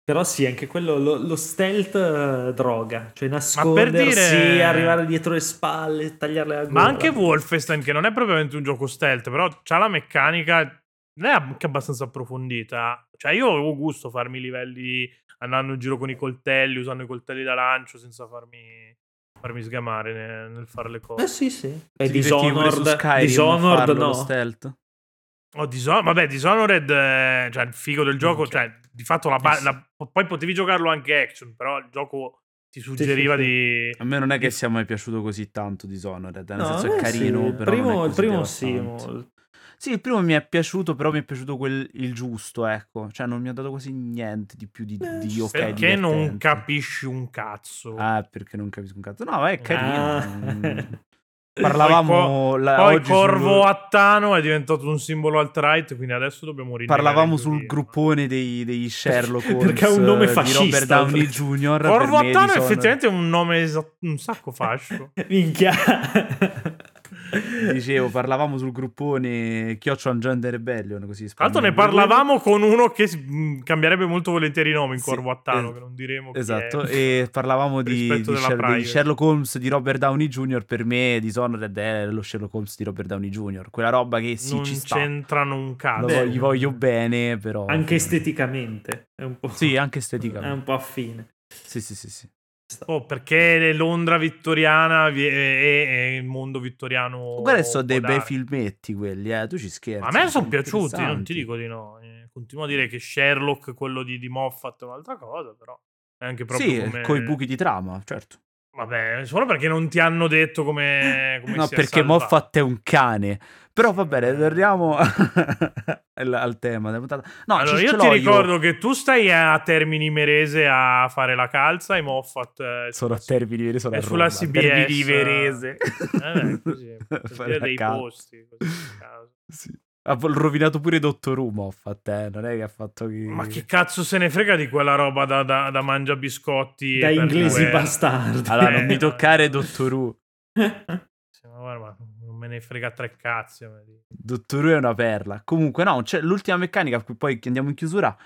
Però sì, anche quello, lo, lo stealth eh, droga, cioè nascondersi, dire- arrivare dietro le spalle, tagliarle la gola. Ma anche Wolfenstein, che non è propriamente un gioco stealth, però c'ha la meccanica. Non è anche abbastanza approfondita. Cioè, io avevo gusto farmi i livelli andando in giro con i coltelli, usando i coltelli da lancio senza farmi, farmi sgamare ne- nel fare le cose. Eh sì, sì. E Dishonored, Dishonored no. stealth? Oh, Dishon- vabbè, Dishonored, eh, cioè il figo del gioco, Minchia. cioè di fatto la, ba- la- poi potevi giocarlo anche action, però il gioco ti suggeriva sì, sì. di... A me non è che sia mai piaciuto così tanto Dishonored, nel No, senso è carino, sì, il però primo, non è il così primo sì. Sì, il primo mi è piaciuto, però mi è piaciuto quel, il giusto, ecco. Cioè, non mi ha dato quasi niente di più di, Eh, di ok. Perché non divertente. capisci un cazzo. Ah, perché non capisco un cazzo. No, è carino. Ah. Parlavamo Poi, la- Poi Corvo sul- Attano è diventato un simbolo alt-right, quindi adesso dobbiamo rinnegare Parlavamo sul giudizio. gruppone dei, dei Sherlock Holmes Perché ha un nome eh, fascista, Robert Downey Jr. Corvo Attano Dishonored- effettivamente è un nome esa- un sacco fascio. Minchia. Dicevo, parlavamo sul gruppone Chiocciola Gender Rebellion, così Tra l'altro ne parlavamo con uno che mh, cambierebbe molto volentieri nome in Sì, Corvo Attano, es- che non diremo chi Esatto, è. e parlavamo di, di Sher- di. Sherlock Holmes di Robert Downey Jr. Per me Dishonored è lo Sherlock Holmes di Robert Downey Jr. Quella roba che sì, non ci sta. c'entrano un cazzo. voglio- gli voglio bene, però... Anche esteticamente. È un po', Sì, anche è esteticamente. un po' affine. Sì, sì, sì, sì. Oh, perché Londra vittoriana è il mondo vittoriano. Guarda, sono dei bei filmetti quelli, eh. Tu ci scherzi. Ma a me sono piaciuti, non ti dico di no. Eh, Continuo a dire che Sherlock, quello di, di Moffat, è un'altra cosa, però è anche proprio Sì, come... con i buchi di trama, certo. Vabbè, solo perché non ti hanno detto come, come No, perché salvato. Moffat è un cane. Però va bene, torniamo al, al tema della puntata. No, allora, io ti ricordo che tu stai a Termini Merese a fare la calza e Moffat eh, Sono a sulla- Termini Iverese, sono a sulla Roma. CBS. Termini Iverese. Eh, beh, così, per Fare dei calza. posti, così. Sì. Ha rovinato pure Dottor Moffat, eh. Non è che ha fatto che... Ma che cazzo se ne frega di quella roba da, da, da mangia biscotti Da inglesi due- bastardi. Allora, non mi Eh, toccare Dottor Who. Sì, ma guarda, ma non me ne frega tre cazzi. Dottor Who è una perla. Comunque, no, c'è l'ultima meccanica, poi andiamo in chiusura,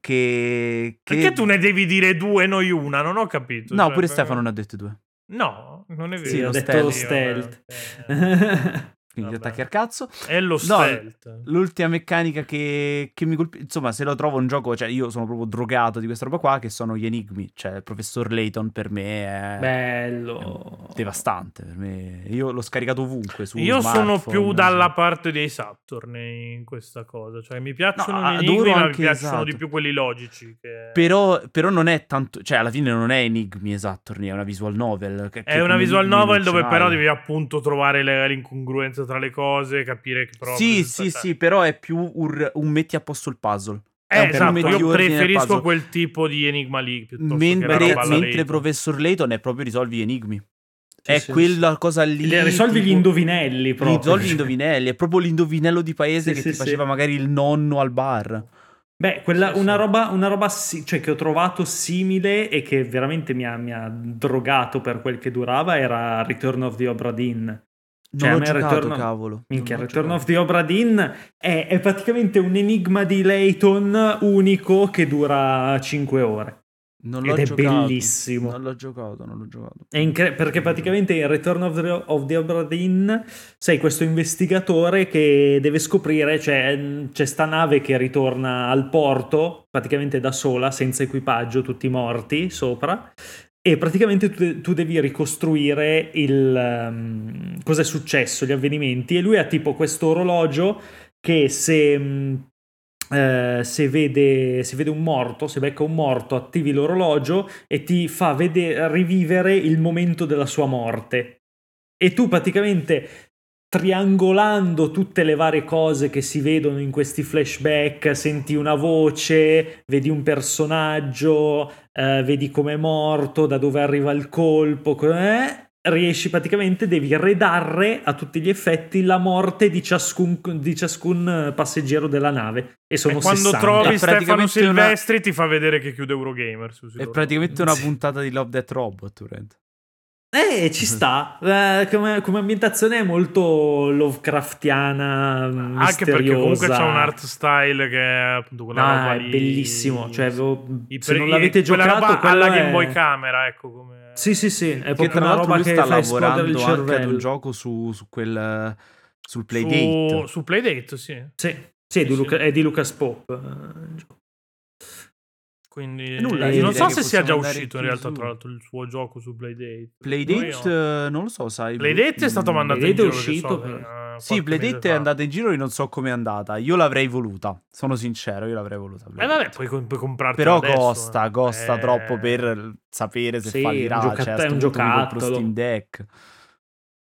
che... che... Perché tu ne devi dire due e noi una? Non ho capito. No, cioè, pure per- Stefano ne ha dette due. No, non è vero. Sì, ho lo detto lo stealth. stealth. Quindi Vabbè. attacchi al cazzo. È lo No, stealth. L'ultima meccanica che, che mi colpisce, insomma, se lo trovo un gioco, cioè io sono proprio drogato di questa roba qua, che sono gli enigmi. Cioè, il professor Layton per me è, è Bello. devastante. Per me. Io l'ho scaricato ovunque. Su Io sono più dalla parte dei Saturn in questa cosa. Cioè, mi piacciono No, gli enigmi, ma mi piacciono esatto. di più quelli logici. Che... Però, però non è tanto, cioè alla fine non è enigmi esatto, è una visual novel. che- È una visual novel dove però devi appunto trovare le- l'incongruenza tra le cose, capire che proprio... Sì, sì, sì, però è più un, un metti a posto il puzzle. Eh, È un esatto, io preferisco quel tipo di enigma lì Mentre, mentre. Professor Layton è proprio risolvi gli enigmi. Sì, è sì, quella cosa lì. Le- Risolvi gli tipo- indovinelli proprio. Risolvi gli indovinelli. È proprio l'indovinello di paese Sì, che sì, ti sì. faceva magari il nonno al bar. Beh, quella, Sì, una sì. roba, una roba si- cioè, che ho trovato simile e che veramente mi ha, mi ha drogato per quel che durava era Return of the Obra Dinn. Cioè, non l'ho me giocato, Return- cavolo. Minchia, Return giocato. of the Obra Dinn è, è praticamente un enigma di Layton unico che dura 5 ore. Non ed l'ho è giocato. bellissimo. Non l'ho giocato, non l'ho giocato. È incre- perché praticamente in Return of the, of the Obra Dinn sei questo investigatore che deve scoprire, cioè c'è sta nave che ritorna al porto, praticamente da sola, senza equipaggio, tutti morti sopra, e praticamente tu, tu devi ricostruire il, um, cosa è successo, gli avvenimenti, e lui ha tipo questo orologio che se... mh, eh, se, vede, se vede un morto, se becca un morto, attivi l'orologio e ti fa vede- rivivere il momento della sua morte. E tu praticamente triangolando tutte le varie cose che si vedono in questi flashback, senti una voce, vedi un personaggio, eh, vedi com'è morto, da dove arriva il colpo, co- eh, riesci praticamente, devi redare a tutti gli effetti la morte di ciascun, di ciascun passeggero della nave. E sono E quando 60. trovi È Stefano praticamente una- Silvestri ti fa vedere che chiude Eurogamer. Su È praticamente una puntata di Love Death Robot, Rent. Eh, ci sta. Eh, come, come ambientazione è molto Lovecraftiana, Anche perché comunque misteriosa. c'è un art style che è appunto quella Ah, roba è lì- bellissimo. Cioè, avevo- i se non l'avete quella giocato, roba quello alla è- Game Boy Camera, ecco come... Sì, sì, sì. È Che proprio una roba che sta fa esplodere il lavorando anche ad un cervello. gioco su, su quel sul Su, Playdate. su Playdate, sì. Sì, sì, è, di Sì, Luca- sì. è di Lucas Pope. Eh. Quindi Nulla, eh, io non so se sia già uscito in realtà chiusura. tra l'altro il suo gioco su Playdate. Playdate, Noi- eh, non lo so, sai. Playdate è stato Mm, mandato Playdate in è giro. perché uscito, so, eh, Sì, Playdate è andata in giro e non so com'è andata. Io l'avrei voluta, sono sincero, io l'avrei voluta. Eh Playdate. vabbè, puoi, puoi comprarti Però adesso, costa, eh. costa Eh, troppo per sapere se Sì, fallirà. è un giocatt- cioè, è un giocattolo. Steam Deck.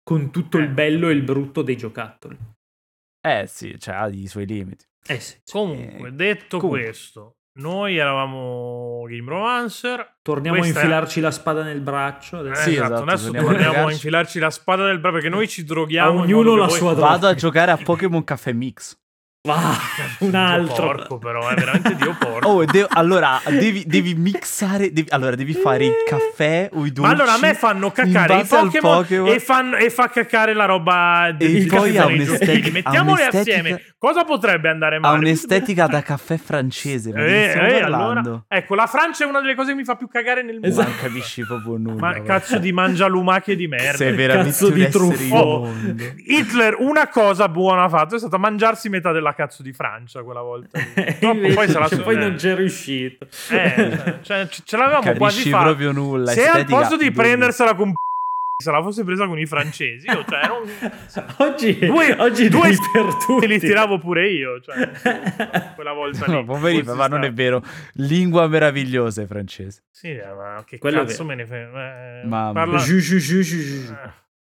Con tutto Eh. il bello e il brutto dei giocattoli. Eh sì, cioè ha i suoi limiti. Eh sì. Comunque, Eh, detto comunque. questo, noi eravamo Game Romancer. Torniamo Questa a è- infilarci la spada nel braccio. adesso. Eh, Sì, esatto, esatto, adesso torniamo a a infilarci la spada del braccio perché noi ci droghiamo. in Ognuno la sua droga. Vado a giocare a Pokémon Caffè Mix. Va, un Dio altro. porco, però, è veramente Dio porco. Oh, de- allora devi, devi mixare. devi- allora devi fare il caffè o i dolci. Ma allora a me fanno cacare i Pokémon, Pokémon. E, fanno- e fa cacare la roba del E poi ha dei un'estetica- ha Mettiamole assieme. Cosa potrebbe andare Ha male? un'estetica da caffè francese. Di Eh, eh, allora, ecco, la Francia è una delle cose che mi fa più cagare nel mondo. Esatto. Non capisci proprio nulla. Ma guarda. cazzo di mangialumache di merda. Sei veramente Cazzo di truffo. immondo. Hitler una cosa buona ha fatto è stata mangiarsi metà della cazzo di Francia quella volta. lì. Invece poi, la poi non c'è riuscito. eh, cioè, ce ce l'avevamo quasi Capisci fatta. proprio nulla. Se al posto di prendersela con se la fosse presa con i francesi, io cioè, ero un- Oggi, Due- oggi due per tutti. li tiravo pure io, cioè, quella volta lì. No, poveri, Fosse ma non è vero. Lingua meravigliosa francese. Sì, eh, ma che Quello è cazzo me ne frega. Eh, parla- Giù, giù, giù, giù, giù. eh,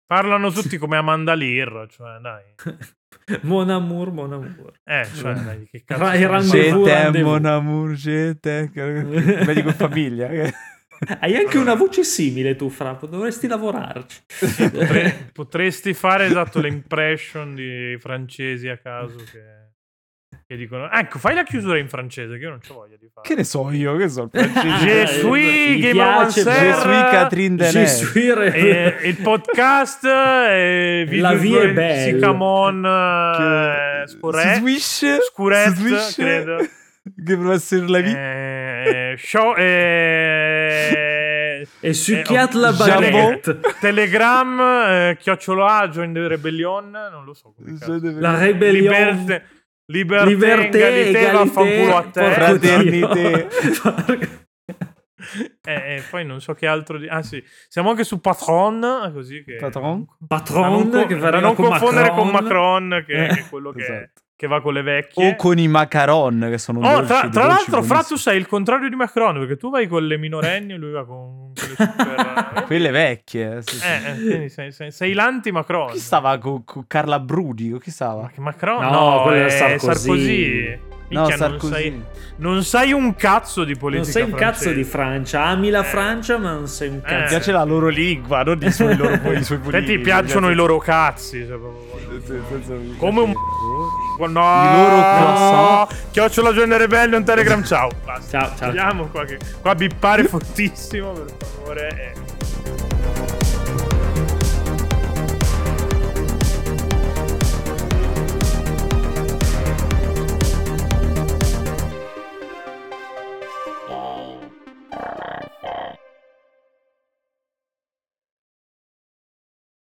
parlano tutti come Amanda Lear, cioè dai. Mon amour, mon amour. Eh, cioè, dai, che cazzo. Ra- mon amour. Come dico in famiglia. Hai anche una voce simile tu, Frappo. Dovresti lavorarci. Potre- potresti fare esatto l'impression di francesi a caso che, che dicono ecco fai la chiusura in francese che io non c'ho voglia di fare Che ne so io, che so il francese. Je suis gli Game piace, Avancer, Je suis Catherine Je Deneuve. suis re- e, il podcast e La vie è belle. Sicamon eh, Scuret Swish. Scuret Swish. credo Che dovrebbe essere la vita. eh, show eh, E su eh, oh, la baguette. Telegram eh, chiocciolo A Join the Rebellion non lo so come cazzo. La rébellion. Liberté, liberté, Liberté, egalité, vaffanculo a te. Fraternité. Fraternité. Eh, e poi non so che altro. Di... Ah, sì, siamo anche su Patron. Così che... Patron? Da Patron non, co- che non con confondere Macron. con Macron, che, Eh, che è quello che, esatto. Che va con le vecchie. O con i macaron, che sono Oh, dolci, tra, tra dolci l'altro, buonissimi. Fratus è il contrario di Macron perché tu vai con le minorenni e lui va con quelle super. Quelle vecchie. sì, sì. eh, eh, quindi sei, sei, sei l'anti-Macron. Chi stava con, con Carla Bruni? Con chi Ma stava? che Macron? No, No, quello è Sarkozy. Sarkozy. No, non, sai, non sai un cazzo di politica Non sei un cazzo francese. di Francia. Ami la Eh. Francia, ma non sei un Eh. Mi cazzo. piace la loro lingua, non i suoi, loro, i suoi A te politici. ti piacciono i loro cazzi. proprio- Come un- No, no. Chiocciola Giorno Rebellion un Telegram. Esatto. Ciao. Basta. Ciao, ciao. Vediamo qua che qua bippare fortissimo, per favore. Eh.